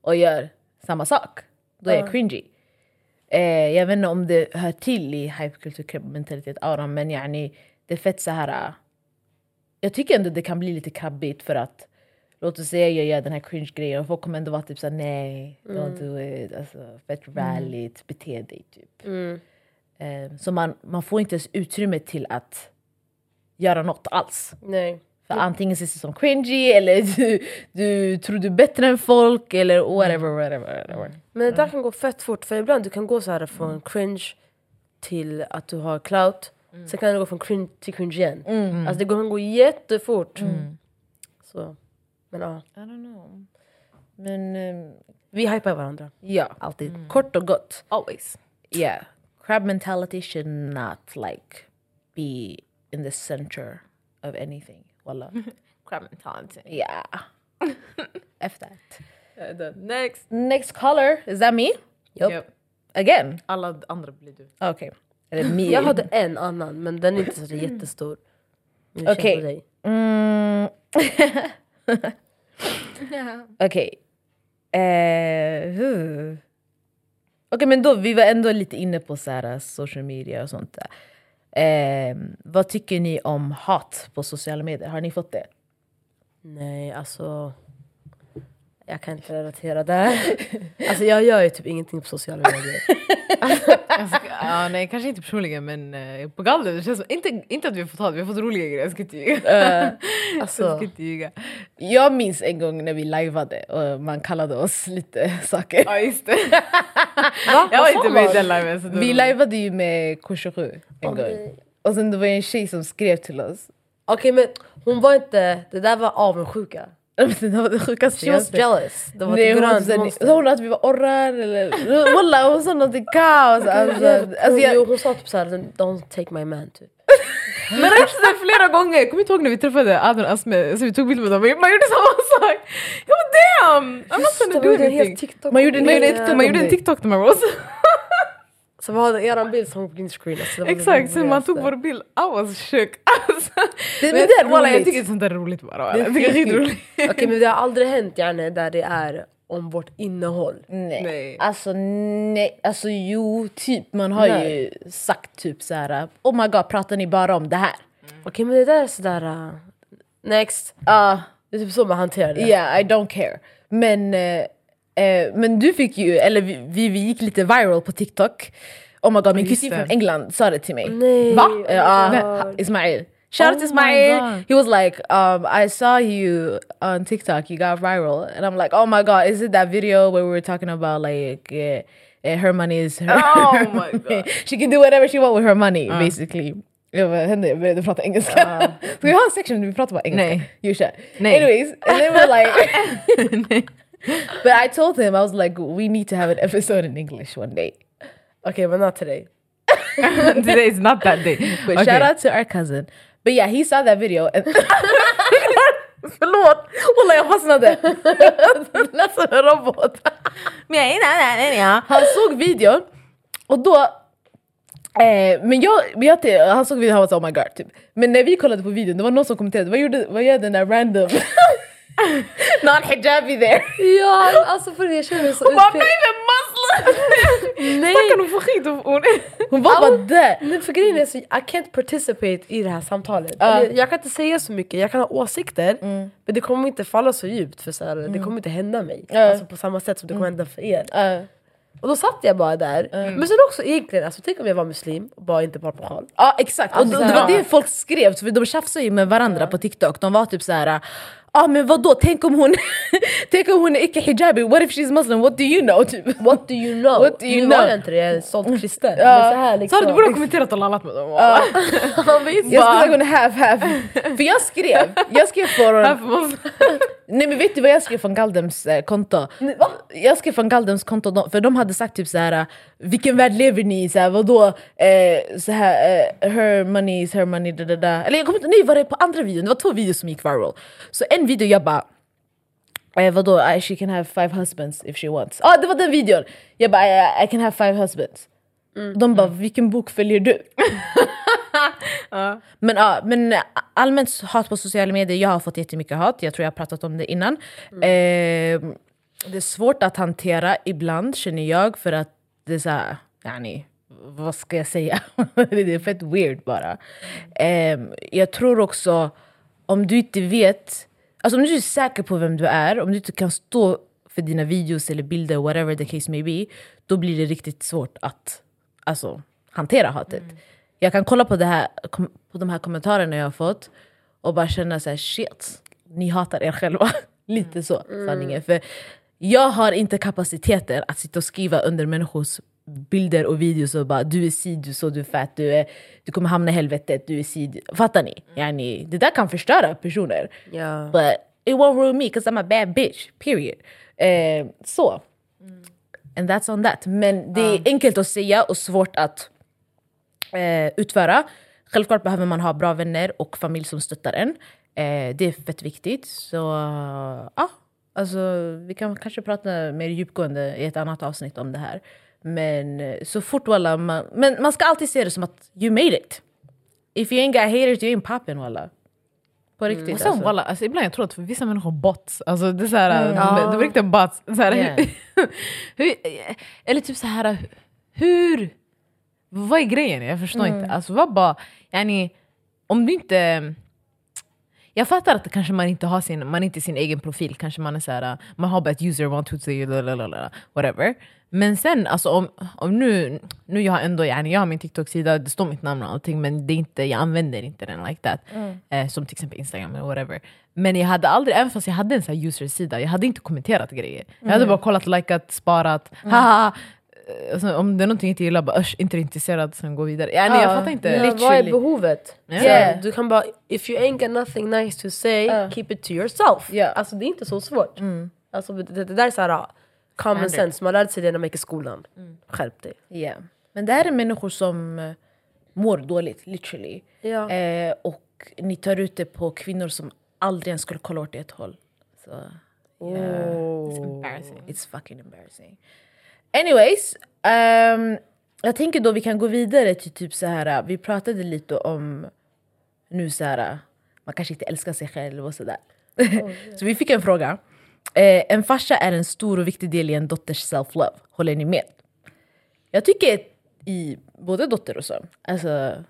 [SPEAKER 2] och gör samma sak, då är jag cringy. Eh, jag vet inte om det hör till i hypekulturmentalitet Aron, men yani, det är fett så här. Jag tycker ändå det kan bli lite krabbigt för att låt oss säga jag gör den här cringe grejen och folk kommer ändå vara typ såhär nej, don't do it, alltså, fett rallyt, bete dig typ. Eh, så man, man får inte ens utrymme till att göra något alls.
[SPEAKER 1] Nej.
[SPEAKER 2] För antingen ses det som cringy eller du, du tror du är bättre än folk eller whatever, whatever, whatever.
[SPEAKER 1] Men det där kan gå fett fort för ibland du kan gå så här från cringe till att du har clout. Sen kan det gå från cringe till cringe igen. Alltså det kan gå jättefort. Så. Men ja,
[SPEAKER 2] I don't know. Men ehm,
[SPEAKER 1] vi hypar varandra.
[SPEAKER 2] ja,
[SPEAKER 1] Alltid.
[SPEAKER 2] kort och gott.
[SPEAKER 3] Always.
[SPEAKER 2] Yeah, crab mentality should not like be in the center of anything. Walla.
[SPEAKER 3] Crab mentality.
[SPEAKER 2] yeah. F that.
[SPEAKER 3] Uh, next.
[SPEAKER 2] Next color, is that me?
[SPEAKER 1] Yup.
[SPEAKER 3] Yep.
[SPEAKER 2] Again?
[SPEAKER 3] Alla andra blir du.
[SPEAKER 2] Okay. Eller me.
[SPEAKER 1] Jag hade en annan men den är inte så jättestor.
[SPEAKER 2] Okej.
[SPEAKER 1] dig.
[SPEAKER 2] Mm. Okej. Eh, huh. Okej men då, vi var ändå lite inne på så här, social media och sånt där. Eh, vad tycker ni om hat på sociala medier? Har ni fått det?
[SPEAKER 1] Nej alltså. Jag kan inte relatera där. Alltså jag gör ju typ ingenting på sociala medier.
[SPEAKER 3] Jag ja, nej, kanske inte personligen men eh, på gallen det känns som, inte, inte att vi har fått hat, vi har fått roliga grejer, jag ska inte ljuga. Jag
[SPEAKER 1] Alltså,
[SPEAKER 3] ska inte ljuga.
[SPEAKER 2] jag minns en gång när vi lajvade och man kallade oss lite saker.
[SPEAKER 3] Ja just det. jag var inte med i den liven. så
[SPEAKER 2] Vi
[SPEAKER 3] var-
[SPEAKER 2] lajvade ju med K27 en gång. Och sen det var en tjej som skrev till oss.
[SPEAKER 1] Okej men hon var inte, det där var avundsjuka.
[SPEAKER 2] det var det sjukaste
[SPEAKER 1] She was jealous. Det var
[SPEAKER 2] Nej,
[SPEAKER 1] ett
[SPEAKER 2] hon,
[SPEAKER 1] grönt
[SPEAKER 2] sa,
[SPEAKER 1] monster.
[SPEAKER 2] hon att vi var orrar eller walla hon sa någonting kaos. Alltså, alltså,
[SPEAKER 1] hon,
[SPEAKER 2] jag,
[SPEAKER 1] hon sa typ såhär, don't take my man typ.
[SPEAKER 3] Men det flera gånger, kommer inte ihåg när vi träffade Adnan och Asme, så vi tog bild med dem, man gjorde samma sak! Jag bara damn! I'm not
[SPEAKER 1] man gjorde en. TikTok.
[SPEAKER 2] Man gjorde en TikTok
[SPEAKER 3] en, man gjorde
[SPEAKER 1] Så vi hade eran bild som green screen. Alltså,
[SPEAKER 3] Exakt, så man tog vår bild, I was shook. Alltså.
[SPEAKER 2] Det-
[SPEAKER 3] Men
[SPEAKER 2] det är
[SPEAKER 3] walla, jag
[SPEAKER 2] roligt.
[SPEAKER 3] tycker sånt där är roligt bara.
[SPEAKER 2] Det är
[SPEAKER 3] Jag tycker det är skitroligt.
[SPEAKER 1] Okej men det har aldrig hänt gärna där det är om vårt innehåll.
[SPEAKER 2] nej.
[SPEAKER 3] Nej.
[SPEAKER 2] Alltså nej, alltså jo typ man har ju sagt typ så här. Oh my god pratar ni bara om det här?
[SPEAKER 1] Okej men det där är sådär... Uh, next.
[SPEAKER 2] Ja,
[SPEAKER 1] Det är typ så man hanterar det.
[SPEAKER 2] yeah I don't care. Men, eh, eh, men du fick ju, eller vi, vi, vi gick lite viral på TikTok. Oh my god min kusin från England sa det till mig.
[SPEAKER 1] Nej.
[SPEAKER 3] Va?
[SPEAKER 1] oh God.
[SPEAKER 2] Ismail. Shout out
[SPEAKER 3] Oh
[SPEAKER 2] to Ismail. He was like, um, I saw you on TikTok. You got viral, and I'm like, oh my god, is it that video where we were talking about like uh, uh, her money is her?
[SPEAKER 3] Oh my. God.
[SPEAKER 2] she can do whatever she want with her money, basically. Jag bara, hände, jag började prata engelska. Ska vi ha en section där vi pratar bara engelska?
[SPEAKER 3] Nej.
[SPEAKER 2] You should.
[SPEAKER 3] Nej.
[SPEAKER 2] Anyways, and then we're like, but I told him I was like, we need to have an episode in English one day.
[SPEAKER 1] Okay, but not today.
[SPEAKER 3] Today is not that day.
[SPEAKER 2] But
[SPEAKER 3] Okay.
[SPEAKER 2] shout out to our cousin. But yeah, he saw that video and Förlåt! Walla jag fastnade!
[SPEAKER 1] Som en robot.
[SPEAKER 2] Han såg videon Och då... Eh, men jag, men jag, han såg videon och han var så, oh my god typ. Men när vi kollade på videon, det var någon som kommenterade, vad, gjorde, vad gör den där random non-hijabi there?
[SPEAKER 1] Ja, alltså för det mig så
[SPEAKER 2] Hon bara baby muslim!
[SPEAKER 1] Nej!
[SPEAKER 3] Kan hon få skit? Hon, hon,
[SPEAKER 2] Hon var bara där.
[SPEAKER 1] Nej, för grejen är så I can't participate i det här samtalet. Eller, Jag kan inte säga så mycket, jag kan ha åsikter
[SPEAKER 2] Mm.
[SPEAKER 1] men det kommer inte falla så djupt för så här, det kommer inte hända mig.
[SPEAKER 2] Ja.
[SPEAKER 1] Alltså, på samma sätt som det kommer hända för er.
[SPEAKER 2] Uh,
[SPEAKER 1] Och då satt jag bara där. Men sen också egentligen, alltså, tänk om jag var muslim och bara inte bar på sjal.
[SPEAKER 2] Ja exakt, och
[SPEAKER 1] Alltså,
[SPEAKER 2] det, var
[SPEAKER 1] ja.
[SPEAKER 2] det folk skrev, för de tjafsade ju med varandra på TikTok. De var typ så här. Ja ah, men vadå, tänk om hon, tänk om hon är icke hijabi, what if she's muslim, what do you know? Typ.
[SPEAKER 1] What do you know?
[SPEAKER 2] What do you
[SPEAKER 1] nu
[SPEAKER 2] know?
[SPEAKER 1] var jag inte det, jag är stolt kristen. Men så här liksom.
[SPEAKER 3] hade du borde ha kommenterat och lallat med dem.
[SPEAKER 1] Visst.
[SPEAKER 2] Jag skulle kunna have have. För jag skrev, jag skrev från, nej men vet du vad jag skrev från Galdems eh, konto? Jag skrev från Galdems konto, de- för de hade sagt typ så här. vilken värld lever ni i? Så här, vadå? Eh, så här, eh, her money is her money, da, da, da. Eller jag kommer inte, nej var det på andra videon? Det var två videos som gick viral. Så en video jag bara Eh, vadå, eh, she can have five husbands if she wants. Ja ah, det var den videon! Jag bara I, I can have five husbands. De bara vilken bok följer du? Men, ja, men eh, allmänt hat på sociala medier, jag har fått jättemycket hat, jag tror jag har pratat om det innan. Eh, det är svårt att hantera ibland känner jag för att det är såhär, yani, vad ska jag säga? det är fett weird bara. Eh, jag tror också, om du inte vet, alltså om du är säker på vem du är, om du inte kan stå för dina videos eller bilder, whatever the case may be, då blir det riktigt svårt att alltså, hantera hatet. Jag kan kolla på, det här, på de här kommentarerna jag har fått och bara känna så här, shit, ni hatar er själva. Lite så, sanningen. För jag har inte kapaciteten att sitta och skriva under människors bilder och videos och bara du är si, du är så, du är fett, du, är, du kommer hamna i helvetet, du är si. du-" Fattar ni? Yani, det där kan förstöra personer.
[SPEAKER 1] Ja.
[SPEAKER 2] But it won't ruin me because I'm a bad bitch, period. Eh, så. And that's on that. Men det är enkelt att säga och svårt att eh, utföra. Självklart behöver man ha bra vänner och familj som stöttar en. Eh, det är fett viktigt. Så ja, alltså, vi kan kanske prata mer djupgående i ett annat avsnitt om det här. Men eh, så fort walla, man, men man ska alltid se det som att you made it. If you ain't got haters you ain't popping walla. På riktigt
[SPEAKER 3] Och sen,
[SPEAKER 2] alltså.
[SPEAKER 3] walla, alltså, ibland jag tror att för vissa människor bots, alltså, det är såhär, de, de är riktiga bots. Såhär,
[SPEAKER 2] Yeah.
[SPEAKER 3] hur, eller typ så här hur... Vad är grejen? Jag förstår inte. Alltså, vad bara, yani, om du inte... Jag fattar att kanske man inte har sin, man inte sin egen profil, kanske man är så här, man har bara ett user, one, two, three, lalalala, whatever. Men sen, alltså, om, om nu, nu jag har ändå, yani, jag har min TikTok-sida, det står mitt namn och allting men det är inte, jag använder inte den like that. Eh, som till exempel Instagram eller whatever. Men jag hade aldrig, även fast jag hade en sån här user-sida, jag hade inte kommenterat grejer. Jag hade bara kollat, likat, sparat, haha. Alltså, om det är någonting jag inte gillar, bara usch, inte intresserad, sen gå vidare. Yani, jag fattar inte.
[SPEAKER 1] Ja, vad är behovet?
[SPEAKER 3] Ja.
[SPEAKER 1] Så
[SPEAKER 2] Yeah.
[SPEAKER 1] Du kan bara, if you ain't got nothing nice to say, keep it to yourself.
[SPEAKER 2] Ja.
[SPEAKER 1] Alltså det är inte så svårt. Alltså, det, det där är såhär, common sense, man lärde sig det när man gick i skolan. Skärp dig.
[SPEAKER 2] Ja. Men det här är människor som eh, mår dåligt, literally.
[SPEAKER 1] Ja.
[SPEAKER 2] Eh, och ni tar ut det på kvinnor som aldrig ens skulle kolla åt ert håll. Så, yeah.
[SPEAKER 3] It's embarrassing.
[SPEAKER 2] It's fucking embarrassing. Anyways, ehm, jag tänker då vi kan gå vidare till typ så här. vi pratade lite om nu så här, man kanske inte älskar sig själv och sådär. så vi fick en fråga. Eh, en farsa är en stor och viktig del i en dotters self-love. Håller ni med? Jag tycker i både dotter och son. Alltså,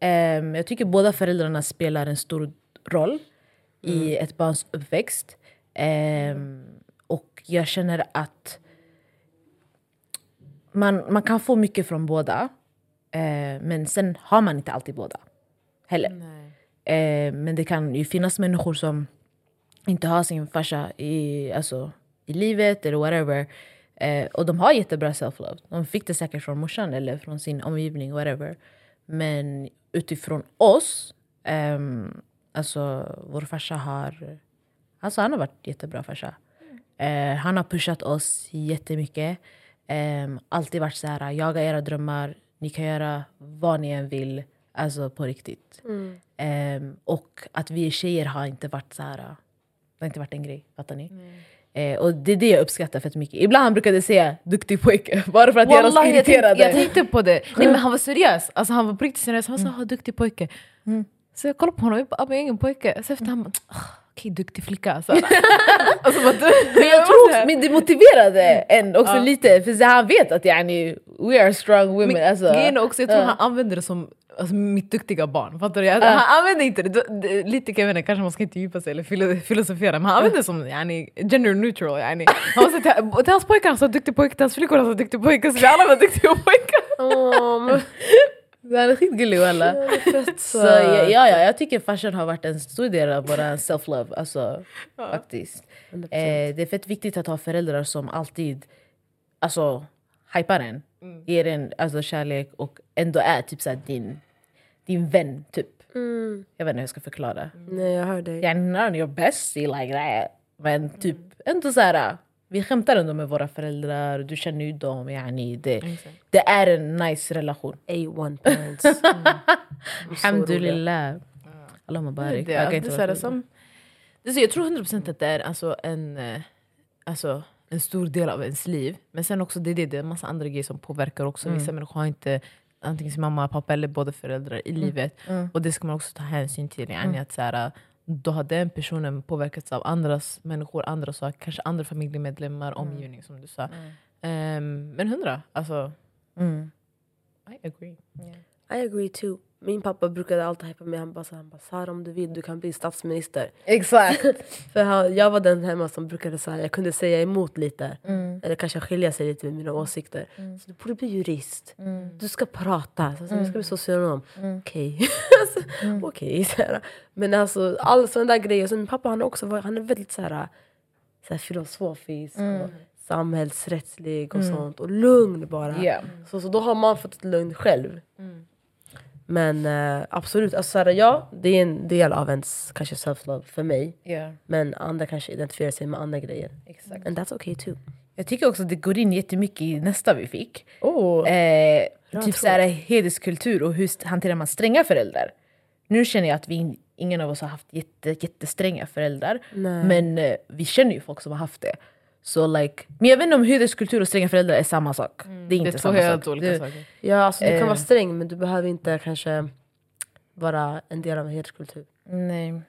[SPEAKER 2] ehm, jag tycker båda föräldrarna spelar en stor roll i ett barns uppväxt. Ehm, och jag känner att man, man kan få mycket från båda. Eh, men sen har man inte alltid båda. Heller. Eh, men det kan ju finnas människor som inte har sin farsa i, alltså, i livet eller whatever. Eh, och de har jättebra self-love. De fick det säkert från morsan eller från sin omgivning, whatever. Men utifrån oss, ehm, alltså vår farsa har, alltså han har varit jättebra farsa. Eh, han har pushat oss jättemycket. Um, alltid varit så här, jaga era drömmar, ni kan göra vad ni än vill. Alltså på riktigt. Ehm, och att vi tjejer har inte varit så här. Det har inte varit en grej, fattar ni? Eh, och det är det jag uppskattar fett mycket. Ibland han brukade säga duktig pojke, bara för att göra oss
[SPEAKER 3] jag,
[SPEAKER 2] irriterade.
[SPEAKER 3] tänkte, jag tänkte på det. Nej, men han var seriös. Alltså, han var på riktigt seriös. Han sa mm. duktig pojke. Så jag kollade på honom, jag bara, jag är ingen pojke. Så efter han bara, "Ah, okej duktig flicka. Så. alltså, bara,
[SPEAKER 2] Men jag tror men det motiverade en också lite, för så han vet att yani, we are strong women.
[SPEAKER 3] Men
[SPEAKER 2] alltså.
[SPEAKER 3] grejen också, jag tror
[SPEAKER 2] Ja.
[SPEAKER 3] han använder det som alltså, mitt duktiga barn. Fattar du? Han använder inte det, det lite kan jag inte, kanske man ska inte djupa sig eller filo- filosofera, men han använder det som yani, gender neutral. Yani. Han var till, till hans pojkar han sa duktig pojke, till hans flickor han sa duktig pojke, så vi alla var duktiga pojkar.
[SPEAKER 1] Åh,
[SPEAKER 2] Han är skitgullig walla.
[SPEAKER 1] fett
[SPEAKER 2] Så ja, ja, ja, jag tycker fashion har varit en stor del av vår self-love. Alltså, faktiskt. Eh, det är fett viktigt att ha föräldrar som alltid alltså, hypar en. Ger en alltså, kärlek och ändå är typ såhär, din, din vän. Typ. Jag vet inte hur jag ska förklara.
[SPEAKER 1] Nej jag hör dig.
[SPEAKER 2] Yeah, not your bestie like that. Men typ ändå såhär, vi skämtar ändå med våra föräldrar, du känner ju dem. Yani, det, det är en nice relation.
[SPEAKER 1] A1 parents.
[SPEAKER 2] Alhamdulillah. Allah mubarak.
[SPEAKER 3] Det,
[SPEAKER 2] Jag
[SPEAKER 3] det, som, det så, tror 100% att det är alltså en, eh, alltså, en stor del av ens liv. Men sen också det det, det är en massa andra grejer som påverkar också. Vissa människor har inte antingen sin mamma, pappa eller båda föräldrar i livet. Och det ska man också ta hänsyn till. Yani, att så här, då har den personen påverkats av andras människor, andra saker, kanske andra familjemedlemmar, omgivning som du sa. Ehm, men hundra, alltså
[SPEAKER 2] Mm.
[SPEAKER 3] I agree.
[SPEAKER 1] I agree too. Min pappa brukade alltid hypa mig. Han bara, så, han bara Sara om du vill du kan bli statsminister.
[SPEAKER 2] Exakt.
[SPEAKER 1] För han, jag var den hemma som brukade säga jag kunde säga emot lite. Eller kanske skilja sig lite med mina åsikter. Så du borde bli jurist. Du ska prata. Så, Du ska bli socionom. Okej. alltså, Okej. så här. Men alltså alla sådana där grejer. Så min pappa han är också var- han är väldigt så här, så här filosofisk. Och samhällsrättslig och sånt. Och lugn bara.
[SPEAKER 2] Yeah.
[SPEAKER 1] Så, så då har man fått ett lugn själv. Men eh, absolut, alltså, så här, ja, det är en del av ens kanske self-love för mig.
[SPEAKER 2] Yeah.
[SPEAKER 1] Men andra kanske identifierar sig med andra grejer.
[SPEAKER 2] Exakt.
[SPEAKER 1] And that's okay too.
[SPEAKER 2] Jag tycker också att det går in jättemycket i nästa vi fick.
[SPEAKER 1] Oh.
[SPEAKER 2] Eh, typ
[SPEAKER 1] tråd.
[SPEAKER 2] såhär hederskultur och hur hanterar man stränga föräldrar. Nu känner jag att vi, in- ingen av oss har haft jätte, jättestränga föräldrar.
[SPEAKER 1] Nej.
[SPEAKER 2] Men eh, vi känner ju folk som har haft det. Så like, men jag vet inte om hederskultur och stränga föräldrar är samma sak. Det är
[SPEAKER 3] Det
[SPEAKER 2] inte
[SPEAKER 3] är två
[SPEAKER 2] samma
[SPEAKER 3] helt
[SPEAKER 2] sak.
[SPEAKER 3] olika
[SPEAKER 2] Det-
[SPEAKER 3] saker.
[SPEAKER 1] Ja, alltså, du kan
[SPEAKER 2] Eh.
[SPEAKER 1] vara sträng men du behöver inte kanske vara en del av en hederskultur.
[SPEAKER 2] Nej.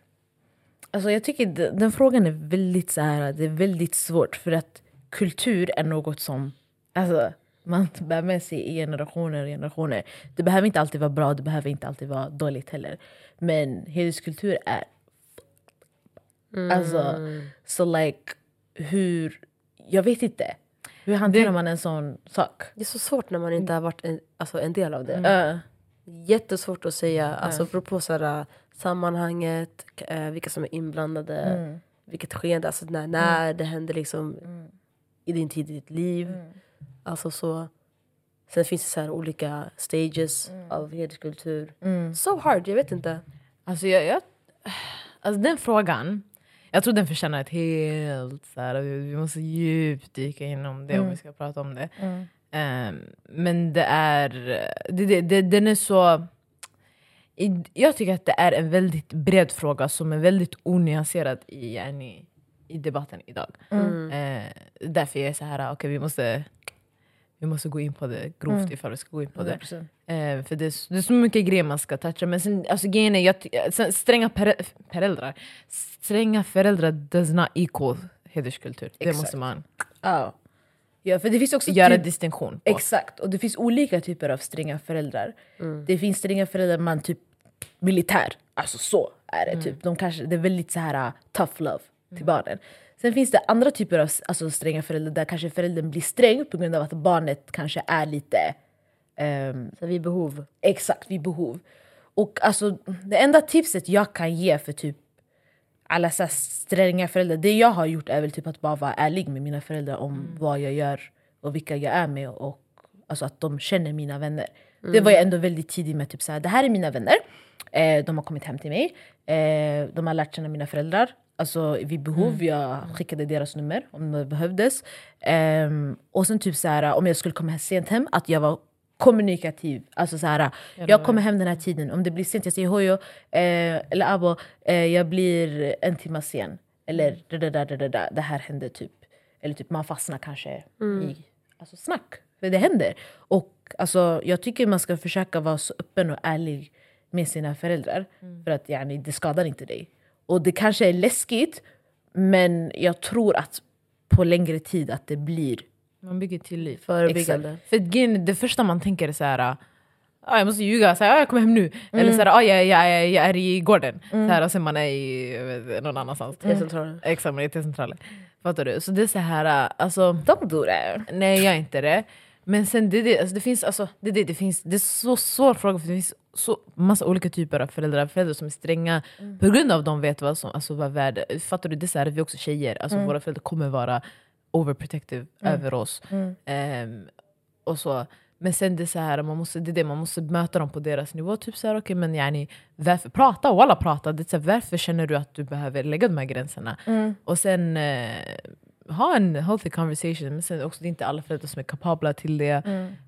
[SPEAKER 2] Alltså jag tycker den frågan är väldigt så här, det är väldigt svårt för att kultur är något som alltså, man bär med sig i generationer och generationer. Det behöver inte alltid vara bra, det behöver inte alltid vara dåligt heller. Men hederskultur är... Alltså, så like, hur... Jag vet inte. Hur hanterar man en sån sak?
[SPEAKER 1] Det är så svårt när man inte har varit en, alltså, en del av det.
[SPEAKER 2] Uh,
[SPEAKER 1] Jättesvårt att säga, alltså apropå så här, sammanhanget, eh, vilka som är inblandade, vilket skeende, alltså när, när det händer liksom i din tid i ditt liv. Alltså så. Sen finns det så här olika stages av hederskultur. So hard, jag vet inte.
[SPEAKER 3] Alltså, jag, jag, alltså den frågan, jag tror den förtjänar ett helt... Så här, vi vi måste djupdyka inom det om vi ska prata om det. Ehm, men det är... Det, det, det, den är så... i- Jag tycker att det är en väldigt bred fråga som är väldigt onyanserad i, yani, i debatten idag. Eh, därför är jag så här, okej vi måste vi måste gå in på det grovt ifall vi ska gå in på det. Eh, för det är, det är så mycket grejer man ska toucha. Men sen, alltså, grejen är, jag, ty- sen, stränga föräldrar Stränga föräldrar does not equal hederskultur. Det
[SPEAKER 2] Exakt.
[SPEAKER 3] måste man
[SPEAKER 2] ja. ja, för det finns också
[SPEAKER 3] göra
[SPEAKER 2] typ-
[SPEAKER 3] distinktion på.
[SPEAKER 2] Exakt, och det finns olika typer av stränga föräldrar. Det finns stränga föräldrar man typ militär, alltså så är det. Typ. De kanske, det är väldigt så här uh, tough love till barnen. Sen finns det andra typer av alltså, stränga föräldrar där kanske föräldern blir sträng på grund av att barnet kanske är lite ehm,
[SPEAKER 1] Så vid behov.
[SPEAKER 2] exakt vid behov. Och alltså, det enda tipset jag kan ge för typ alla så stränga föräldrar, det jag har gjort är väl typ att bara vara ärlig med mina föräldrar om vad jag gör och vilka jag är med och alltså att de känner mina vänner. Det var jag ändå väldigt tidig med, typ så här, det här är mina vänner, eh, de har kommit hem till mig, eh, de har lärt känna mina föräldrar. Alltså vid behov, jag skickade deras nummer om det behövdes. Ehm, och sen typ så här, om jag skulle komma sent hem, att jag var kommunikativ. Alltså så här, jag kommer hem den här tiden, om det blir sent jag säger hojo, eh, eller abo, eh, jag blir en timme sen. Eller det, det, det, det, det, det här hände typ. Eller typ man fastnar kanske i alltså, snack. För det händer. Och alltså, jag tycker man ska försöka vara så öppen och ärlig med sina föräldrar. För att yani, det skadar inte dig. Och det kanske är läskigt men jag tror att på längre tid att det blir
[SPEAKER 3] Man bygger tillit.
[SPEAKER 1] Förebyggande.
[SPEAKER 3] För det första man tänker är så här. Ah, jag måste ljuga, så här, ah, jag kommer hem nu. Eller så här, ah, jag, jag, jag är i gården. Så här, och sen man är i jag någon annanstans.
[SPEAKER 1] T-centralen.
[SPEAKER 3] Exakt, man är i T-centralen. Fattar du? Så det är så här, alltså,
[SPEAKER 2] Don't do that.
[SPEAKER 3] nej jag är inte det. Men sen det, det, alltså, det finns, alltså, det, det, det finns, det är så svår fråga för det finns så massa olika typer av föräldrar. Föräldrar som är stränga på grund av att de vet vad som alltså, vad värde. Fattar du? Det är så här, vi är också tjejer, alltså, våra föräldrar kommer vara overprotective över oss. Ehm, och så. Men sen det är så här, man måste, det är det, man måste möta dem på deras nivå. Typ så här, okay, men yani, varför, prata, och alla prata. Det är så här, varför känner du att du behöver lägga de här gränserna? Och sen eh, ha en healthy conversation. Men sen också, det är inte alla föräldrar som är kapabla till det.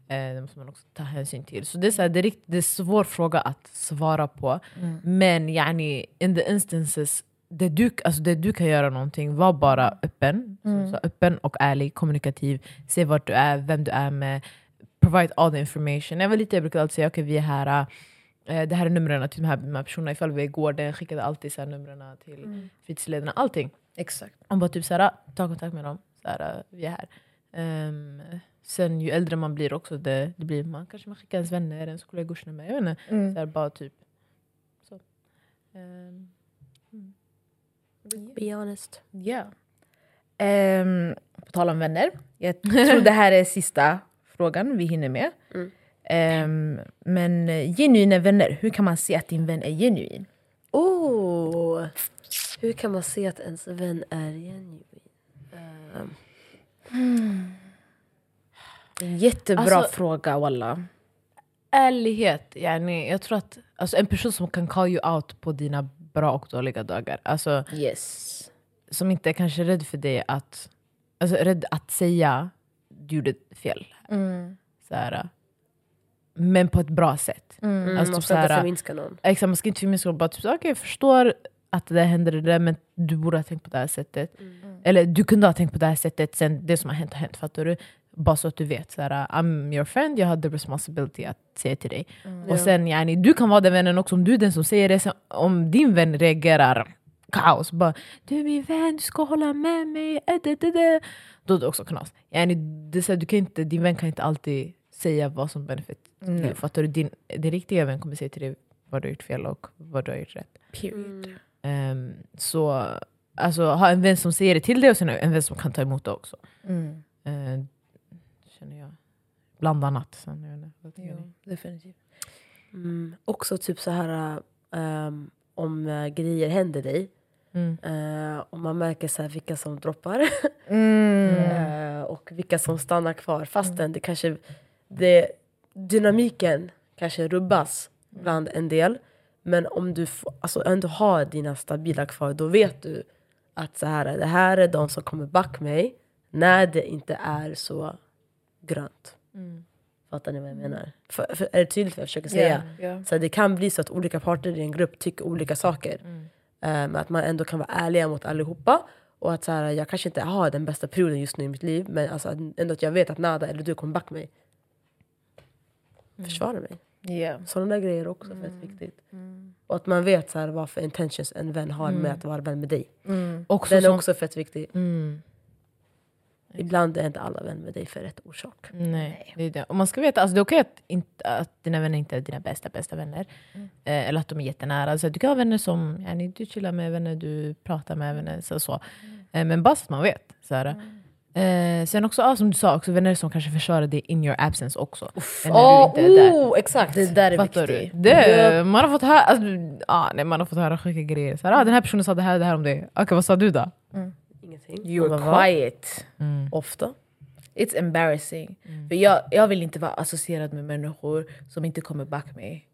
[SPEAKER 3] Eh, det måste man också ta hänsyn till. Så det är, så här, det är, rikt, det är en svår fråga att svara på. Men yani, in the instances det du, alltså det du kan göra någonting, var bara öppen. Så, så öppen och ärlig, kommunikativ. Se vart du är, vem du är med. Provide all the information. Jag var lite, jag brukade alltid säga okej vi är här. Eh, det här är numren till de här, de här personerna. Ifall vi är i gården skickade alltid så här numren till fritidsledarna. Allting.
[SPEAKER 2] Exakt.
[SPEAKER 3] Om bara typ såhär, ta kontakt med dem. Såhär, vi är här. Ehm, sen ju äldre man blir också, det, det blir, man kanske man skickar ens vänner, ens kollegors nummer. Jag vet inte.
[SPEAKER 2] Mm.
[SPEAKER 3] Såhär, bara typ. Så. Ehm,
[SPEAKER 1] Be honest.
[SPEAKER 2] Ja. Ehm, på tal om vänner. Jag tror det här är sista frågan vi hinner med.
[SPEAKER 1] Mm.
[SPEAKER 2] Ehm, men eh, genuina vänner, hur kan man se att din vän är genuin?
[SPEAKER 1] Oh, hur kan man se att ens vän är genuin? Ehm,
[SPEAKER 2] En jättebra
[SPEAKER 3] Alltså-
[SPEAKER 2] fråga walla.
[SPEAKER 3] ärlighet, yani, jag tror att alltså, en person som kan call you out på dina bra och dåliga dagar. Alltså,
[SPEAKER 2] Yes.
[SPEAKER 3] som inte är kanske rädd för dig att, alltså, rädd att säga du gjorde fel.
[SPEAKER 2] Mm.
[SPEAKER 3] Så här, men på ett bra sätt.
[SPEAKER 1] mm,
[SPEAKER 3] Alltså,
[SPEAKER 1] man
[SPEAKER 3] typ
[SPEAKER 1] ska inte
[SPEAKER 3] såhär-
[SPEAKER 1] förminska någon.
[SPEAKER 3] Exakt, man ska inte förminska bara typ, så, okej jag förstår att det där hände det där men du borde ha tänkt på det här sättet. Eller du kunde ha tänkt på det här sättet sen det som har hänt har hänt. Fattar du? Bara så att du vet, så här, I'm your friend, jag har the responsibility att säga till dig. Och sen yani, du kan vara den vännen också om du är den som säger det. Sen, om din vän reagerar kaos, bara du är min vän, du ska hålla med mig. Äh, det, det, det. Då är det också knas. Yani, det, så här, du kan inte, din vän kan inte alltid säga vad som benefit. Mm. Fattar du? Din, din riktiga vän kommer säga till dig vad du har gjort fel och vad du har gjort rätt.
[SPEAKER 2] Period.
[SPEAKER 3] Ehm, så alltså, ha en vän som säger det till dig och sen en vän som kan ta emot det också.
[SPEAKER 2] Mm.
[SPEAKER 3] Ehm, känner jag. Bland annat. Sen, jag vet vad
[SPEAKER 2] Jo,
[SPEAKER 3] ni?
[SPEAKER 2] definitivt.
[SPEAKER 1] Mm. Också typ så här ehm, om uh, grejer händer dig.
[SPEAKER 3] Mm.
[SPEAKER 1] Uh, och man märker så här vilka som droppar
[SPEAKER 2] Mm.
[SPEAKER 1] eh, och vilka som stannar kvar. Fastän det kanske det, dynamiken kanske rubbas bland en del. Men om du alltså ändå har dina stabila kvar då vet du att så här, det här är de som kommer back mig när det inte är så grönt. Fattar ni vad jag menar? För, för, är det tydligt vad jag försöker säga?
[SPEAKER 2] Ja.
[SPEAKER 1] Så det kan bli så att olika parter i en grupp tycker olika saker.
[SPEAKER 3] Mm.
[SPEAKER 1] Men att man ändå kan vara ärliga mot allihopa. Och att så här, jag kanske inte har den bästa perioden just nu i mitt liv men alltså, ändå att jag vet att Nada eller du kommer backa mig.
[SPEAKER 3] Mm.
[SPEAKER 1] Försvara mig.
[SPEAKER 2] Ja.
[SPEAKER 1] Sådana där grejer är också fett viktigt. Och att man vet så här, vad för intentions en vän har med att vara vän med dig.
[SPEAKER 3] Också
[SPEAKER 1] Den är
[SPEAKER 3] som,
[SPEAKER 1] också fett viktig.
[SPEAKER 3] mm,
[SPEAKER 1] Ibland är inte alla vänner med dig för rätt orsak.
[SPEAKER 3] nej, det är det. Och man ska veta, alltså, det är okej att, inte, att dina vänner inte är dina bästa bästa vänner. Eh, eller att de är jättenära. Så du kan ha vänner som yani, du chillar med, vänner du pratar med, vänner så. så. Eh, men bara så att man vet. Så här. Eh, sen också, ja, som du sa, också vänner som kanske försvarar dig in your absence också. Än när du inte är där.
[SPEAKER 1] oh, exakt!
[SPEAKER 2] Det där är
[SPEAKER 3] Fattar
[SPEAKER 2] viktigt.
[SPEAKER 3] du? Det, man, har fått höra, alltså, ah, nej, man har fått höra sjuka grejer. Så här, ah, den här personen sa det här, det här om dig. Okej, vad sa du då?
[SPEAKER 1] Ingenting.
[SPEAKER 2] You're quiet.
[SPEAKER 1] Ofta.
[SPEAKER 2] It's embarrassing. För jag, jag vill inte vara associerad med människor som inte kommer back mig.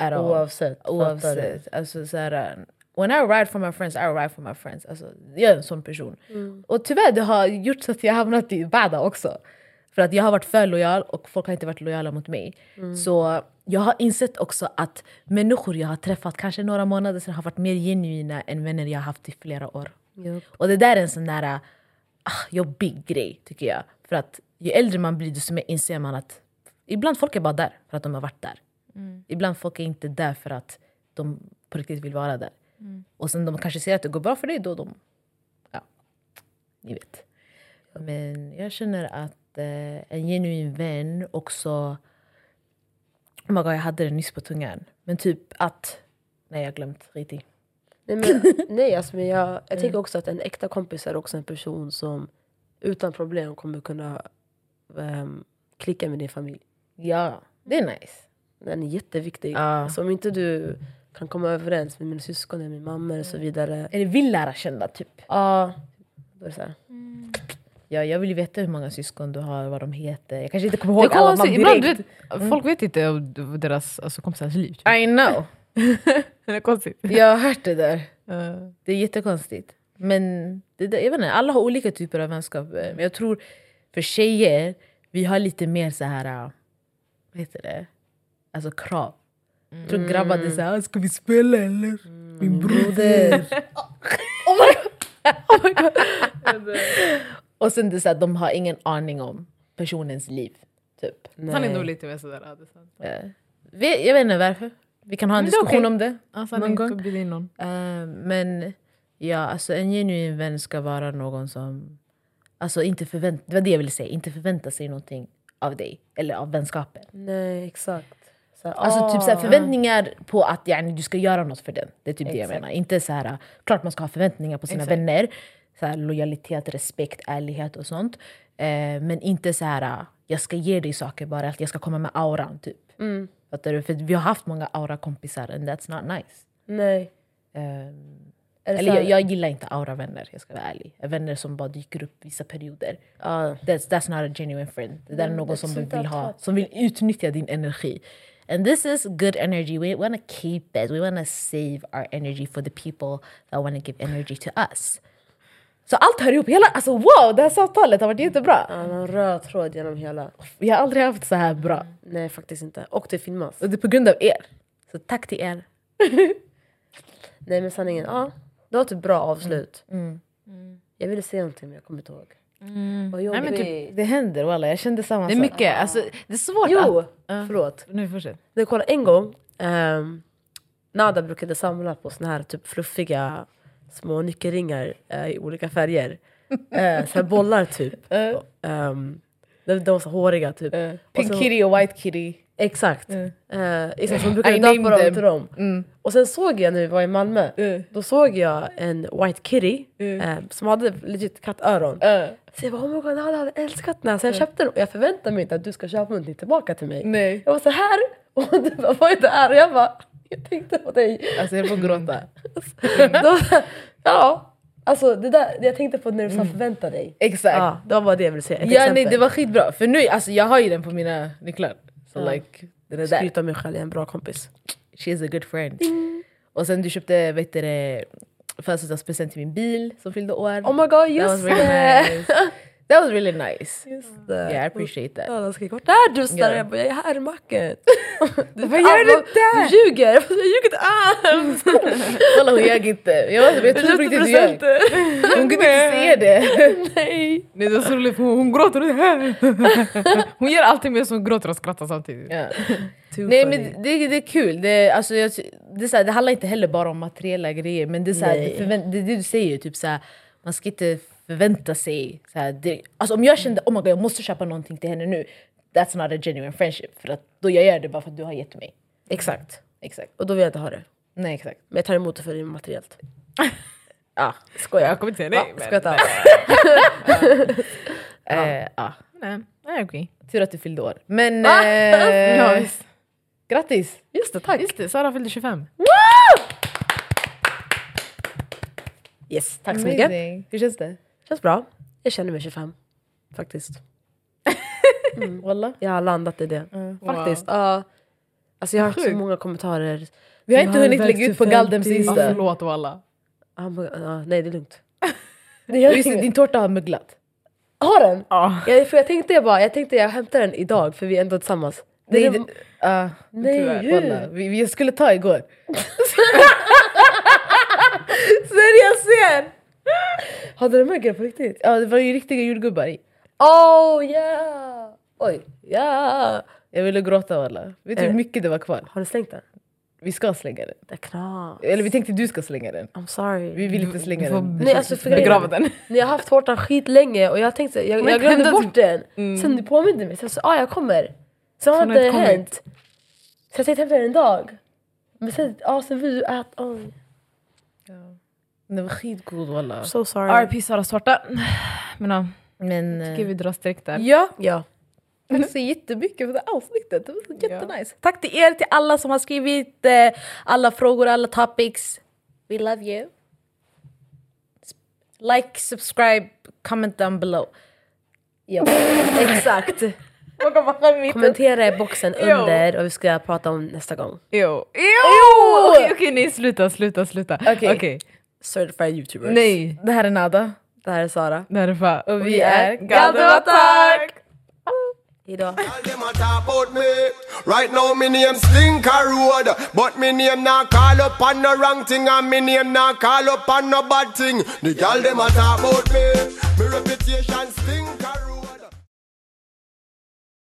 [SPEAKER 1] Oavsett.
[SPEAKER 2] Oavsett. Alltså, så här, when I ride for my friends, I ride for my friends. Alltså, jag är en sån person. Och tyvärr det har gjort så att jag har hamnat i bada också. För att jag har varit för lojal och folk har inte varit lojala mot mig. Så jag har insett också att människor jag har träffat kanske några månader sedan har varit mer genuina än vänner jag har haft i flera år.
[SPEAKER 1] Japp.
[SPEAKER 2] Och det där är en sån där ah, jobbig grej tycker jag. För att ju äldre man blir desto mer inser man att ibland folk är bara där för att de har varit där. Ibland folk är inte där för att de på riktigt vill vara där. Och sen de kanske ser att det går bra för dig då de... Ja, ni vet. Men jag känner att eh, en genuin vän också... Oh my God, jag hade det nyss på tungan. Men typ att... Nej, jag har glömt. I.
[SPEAKER 1] Nej, men, nej alltså, men jag, jag tänker också att en äkta kompis är också en person som utan problem kommer kunna ehm, klicka med din familj.
[SPEAKER 2] Ja, det är nice.
[SPEAKER 1] Den är jätteviktig.
[SPEAKER 2] Ja.
[SPEAKER 1] Alltså, om inte du kan komma överens med mina syskon, eller min mamma och så vidare.
[SPEAKER 2] Eller vill lära känna typ.
[SPEAKER 1] Ja, då är det så här.
[SPEAKER 2] Ja, jag vill veta hur många syskon du har, vad de heter. Jag kanske inte kommer ihåg alla namn direkt.
[SPEAKER 3] vet, folk vet inte om deras alltså, kompisars liv.
[SPEAKER 2] I know.
[SPEAKER 3] Det är konstigt.
[SPEAKER 2] Jag har hört det där.
[SPEAKER 3] Eh,
[SPEAKER 2] Det är jättekonstigt. Men det där, jag vet inte, alla har olika typer av vänskap. Men jag tror för tjejer, vi har lite mer så här... äh, Vad heter det? Alltså krav. Jag tror grabbar det är såhär, ska vi spela eller? Min broder. oh my god! Och sen det så här, de har ingen aning om personens liv. Typ.
[SPEAKER 3] Han är nog lite mer sådär. Ja, det är sant.
[SPEAKER 2] Vi- Jag vet inte varför. Vi kan ha en diskussion
[SPEAKER 3] okej.
[SPEAKER 2] om det.
[SPEAKER 3] Alltså,
[SPEAKER 2] Någon gång.
[SPEAKER 3] någon.
[SPEAKER 2] Eh, men ja, alltså en genuin vän ska vara någon som... Alltså inte förvänt, det var det jag ville säga. Inte förvänta sig någonting av dig. Eller av vänskapen.
[SPEAKER 1] Nej, exakt. Så
[SPEAKER 2] Alltså typ
[SPEAKER 1] ah.
[SPEAKER 2] såhär, förväntningar på att yani, du ska göra något för den. Det är typ det jag
[SPEAKER 1] Exakt.
[SPEAKER 2] menar. Inte så här, klart man ska ha förväntningar på sina
[SPEAKER 3] Exakt.
[SPEAKER 2] vänner. Så här, lojalitet, respekt, ärlighet och sånt. Eh, men inte så här, jag ska ge dig saker bara, att jag ska komma med auran typ.
[SPEAKER 1] Mm.
[SPEAKER 2] Fattar du? För vi har haft många aura-kompisar and that's not nice.
[SPEAKER 1] Nej. Det
[SPEAKER 2] eller jag, jag gillar inte aura-vänner, jag ska vara ärlig. Vänner som bara dyker upp vissa perioder.
[SPEAKER 1] Ja.
[SPEAKER 2] That's, that's not a genuine friend. Det där är någon som
[SPEAKER 1] sånt
[SPEAKER 2] vill, ha, som vill utnyttja din energi. And this is good energy. We want to keep it. We want to save our energy for the people that want to give energy to us. Så allt hör ihop. Hela, alltså wow, det här samtalet har varit jättebra.
[SPEAKER 1] Ja, en röd tråd genom hela.
[SPEAKER 2] Jag har aldrig haft så här bra.
[SPEAKER 1] Nej, faktiskt inte. Och det filmas.
[SPEAKER 2] Och det är på grund av er. Så tack till er.
[SPEAKER 1] Nej, men sanningen, ja. Det var ett bra avslut.
[SPEAKER 2] Mm.
[SPEAKER 1] Jag ville säga någonting, men jag kommer inte ihåg. Vad
[SPEAKER 3] Nej,
[SPEAKER 1] jobbigt.
[SPEAKER 3] men typ-
[SPEAKER 2] Det händer walla, jag kände samma
[SPEAKER 3] Det är
[SPEAKER 2] sak.
[SPEAKER 3] mycket. Alltså, det är svårt
[SPEAKER 1] Jo,
[SPEAKER 3] att...
[SPEAKER 1] förlåt.
[SPEAKER 3] Nu fortsätt.
[SPEAKER 1] Nej, kolla, en gång, um, Nada brukade samla på såna här typ fluffiga små nyckelringar eh, i olika färger. Uh, så här bollar typ. Um, de, de var så håriga typ.
[SPEAKER 2] Uh,
[SPEAKER 1] Och
[SPEAKER 2] pink
[SPEAKER 1] så-
[SPEAKER 2] kitty och white kitty.
[SPEAKER 1] Exakt.
[SPEAKER 2] Mm.
[SPEAKER 1] Uh, exakt, brukade
[SPEAKER 2] I
[SPEAKER 1] döpa dem
[SPEAKER 2] them.
[SPEAKER 1] till dem.
[SPEAKER 2] Mm.
[SPEAKER 1] Och sen såg jag när vi var i Malmö,
[SPEAKER 2] Mm.
[SPEAKER 1] då såg jag en white kitty
[SPEAKER 2] Mm.
[SPEAKER 1] eh, som hade legit kattöron.
[SPEAKER 2] Uh,
[SPEAKER 1] Så jag bara oh my god, Nada hade älskat den här. Så jag köpte den och jag förväntade mig inte att du ska köpa någonting tillbaka till mig.
[SPEAKER 2] nej.
[SPEAKER 1] Jag var så här och du bara vad är det här? Och jag bara jag tänkte på dig.
[SPEAKER 2] Alltså jag får gråta.
[SPEAKER 1] Då, ja, alltså det där, jag tänkte på när du sa förvänta dig.
[SPEAKER 2] Exakt.
[SPEAKER 1] Ja, det var bara det jag ville säga. Ett
[SPEAKER 2] Ja nej det var skitbra, för nu, alltså, jag har ju den på mina nycklar. Så like, den är där.
[SPEAKER 1] Skryta om mig själv, jag är en bra kompis.
[SPEAKER 2] She is a good friend. Och sen du köpte vet du, födelsedagspresent till min bil som fyllde år.
[SPEAKER 1] Oh my god, just det!
[SPEAKER 2] nice. That was really nice.
[SPEAKER 1] Just det.
[SPEAKER 2] Yeah I appreciate that.
[SPEAKER 1] Ja, de skrek vart är du? Yeah. Jag bara, jag är här i macken. Du,
[SPEAKER 2] Vad gör du där?
[SPEAKER 1] Du ljuger! Jag ljuger inte alls!
[SPEAKER 2] Kolla hon ljög inte. Jag, var, jag tror på riktigt hon ljög. Hon kunde inte se det.
[SPEAKER 1] Nej!
[SPEAKER 3] Nej, det är så roligt för hon, hon gråter. hon gör allting med som gråter och skrattar samtidigt.
[SPEAKER 2] Ja.
[SPEAKER 1] Too
[SPEAKER 2] Nej men det, det är kul, det, alltså, jag, det, är så här, det handlar inte heller bara om materiella grejer men det är, så här, det, det du säger, typ så här, man ska inte förvänta sig... Så här, det, alltså, om jag kände oh my God, jag måste köpa någonting till henne nu, that's not a genuine friendship. För att då jag gör det bara för att du har gett mig.
[SPEAKER 1] Exakt.
[SPEAKER 2] Exakt.
[SPEAKER 1] Och då vill jag inte ha det.
[SPEAKER 2] Nej exakt.
[SPEAKER 1] Men jag tar emot det för det är materiellt.
[SPEAKER 2] Ja,
[SPEAKER 1] Skojar.
[SPEAKER 3] Jag kommer inte säga nej.
[SPEAKER 1] Ja,
[SPEAKER 3] men-
[SPEAKER 1] inte.
[SPEAKER 2] eh, ja.
[SPEAKER 3] Nej, nej okej.
[SPEAKER 2] Tur att du fyllde år. Men
[SPEAKER 1] Va?
[SPEAKER 2] eh,
[SPEAKER 3] Ja, visst.
[SPEAKER 2] grattis!
[SPEAKER 1] Just det, tack.
[SPEAKER 3] Just det, Sara fyllde 25.
[SPEAKER 1] Yes, tack så mycket.
[SPEAKER 2] Amazing. Hur känns det?
[SPEAKER 1] Känns bra. Jag känner mig 25. Faktiskt.
[SPEAKER 2] Walla?
[SPEAKER 1] Jag har landat i det.
[SPEAKER 2] Mm.
[SPEAKER 1] Faktiskt. Ja. alltså jag har hört så många kommentarer.
[SPEAKER 2] Vi har inte
[SPEAKER 1] har
[SPEAKER 2] hunnit lägga ut på Galdems
[SPEAKER 1] 50.
[SPEAKER 3] Ja,
[SPEAKER 2] Insta.
[SPEAKER 3] förlåt alla.
[SPEAKER 1] Ah, men- ja, nej, det är lugnt. Inget.
[SPEAKER 2] din tårta har möglat.
[SPEAKER 1] Har den?
[SPEAKER 3] Ja.
[SPEAKER 1] Jag, för jag tänkte jag bara, jag tänkte jag hämtar den idag för vi är ändå tillsammans.
[SPEAKER 2] Nej,
[SPEAKER 1] det-
[SPEAKER 2] ah,
[SPEAKER 1] Nej,
[SPEAKER 2] tyvärr,
[SPEAKER 1] hur?
[SPEAKER 2] walla. vi, vi skulle ta igår. Ser jag ser!
[SPEAKER 1] Hade du muggar på riktigt?
[SPEAKER 2] Ja, det var ju riktiga jordgubbar i.
[SPEAKER 1] Oh yeah! Oj, ja!
[SPEAKER 2] Jag ville gråta walla. Vet du
[SPEAKER 1] Eh.
[SPEAKER 2] hur mycket det var kvar?
[SPEAKER 1] Har du slängt den?
[SPEAKER 2] Vi ska slänga den.
[SPEAKER 1] Det är knas.
[SPEAKER 2] Eller vi tänkte du ska slänga den.
[SPEAKER 1] I'm sorry.
[SPEAKER 2] Vi vill inte slänga
[SPEAKER 3] Du
[SPEAKER 2] den.
[SPEAKER 1] Nej, alltså, för
[SPEAKER 3] begrava den.
[SPEAKER 1] Ni har haft tårtan skitlänge och jag tänkte, jag, jag glömde bort den. Sen du påminde mig, så jag sa ah, jag kommer. Sen har
[SPEAKER 3] Sen
[SPEAKER 1] det
[SPEAKER 3] det inte kommit.
[SPEAKER 1] hänt. Så jag tänkte hämta den en dag. Men sen, ah, sen vill du äta. Oh,
[SPEAKER 2] Den var skitgod walla.
[SPEAKER 1] so sorry.
[SPEAKER 3] R.I.P. Saras tårta. Men ja,
[SPEAKER 2] Men...
[SPEAKER 3] tycker vi drar streck där.
[SPEAKER 2] Ja,
[SPEAKER 1] Ja.
[SPEAKER 2] tack så jättemycket för det avsnittet. Det var så jättenice. Tack till er, till alla som har skrivit eh, alla frågor, alla topics. We love you. Like, subscribe, comment down below.
[SPEAKER 1] ja. Exakt.
[SPEAKER 2] Kommentera.
[SPEAKER 1] I boxen under och vi ska prata om nästa gång.
[SPEAKER 3] Jo! Jo! Okej, okej, nej sluta, sluta, sluta.
[SPEAKER 2] Okej.
[SPEAKER 3] Okej.
[SPEAKER 1] Certified youtubers.
[SPEAKER 3] Nej,
[SPEAKER 2] Det här är Nada.
[SPEAKER 1] Det här är Sara.
[SPEAKER 3] det här är fan...
[SPEAKER 2] Och vi är
[SPEAKER 3] Gaddematak!
[SPEAKER 1] Hejdå.
[SPEAKER 4] All them a talk about me. Right now me name Slinker Road, but me name not call up on no wrong thing, and me name not call up on no bad thing. The girl them a talk about me. Me reputation.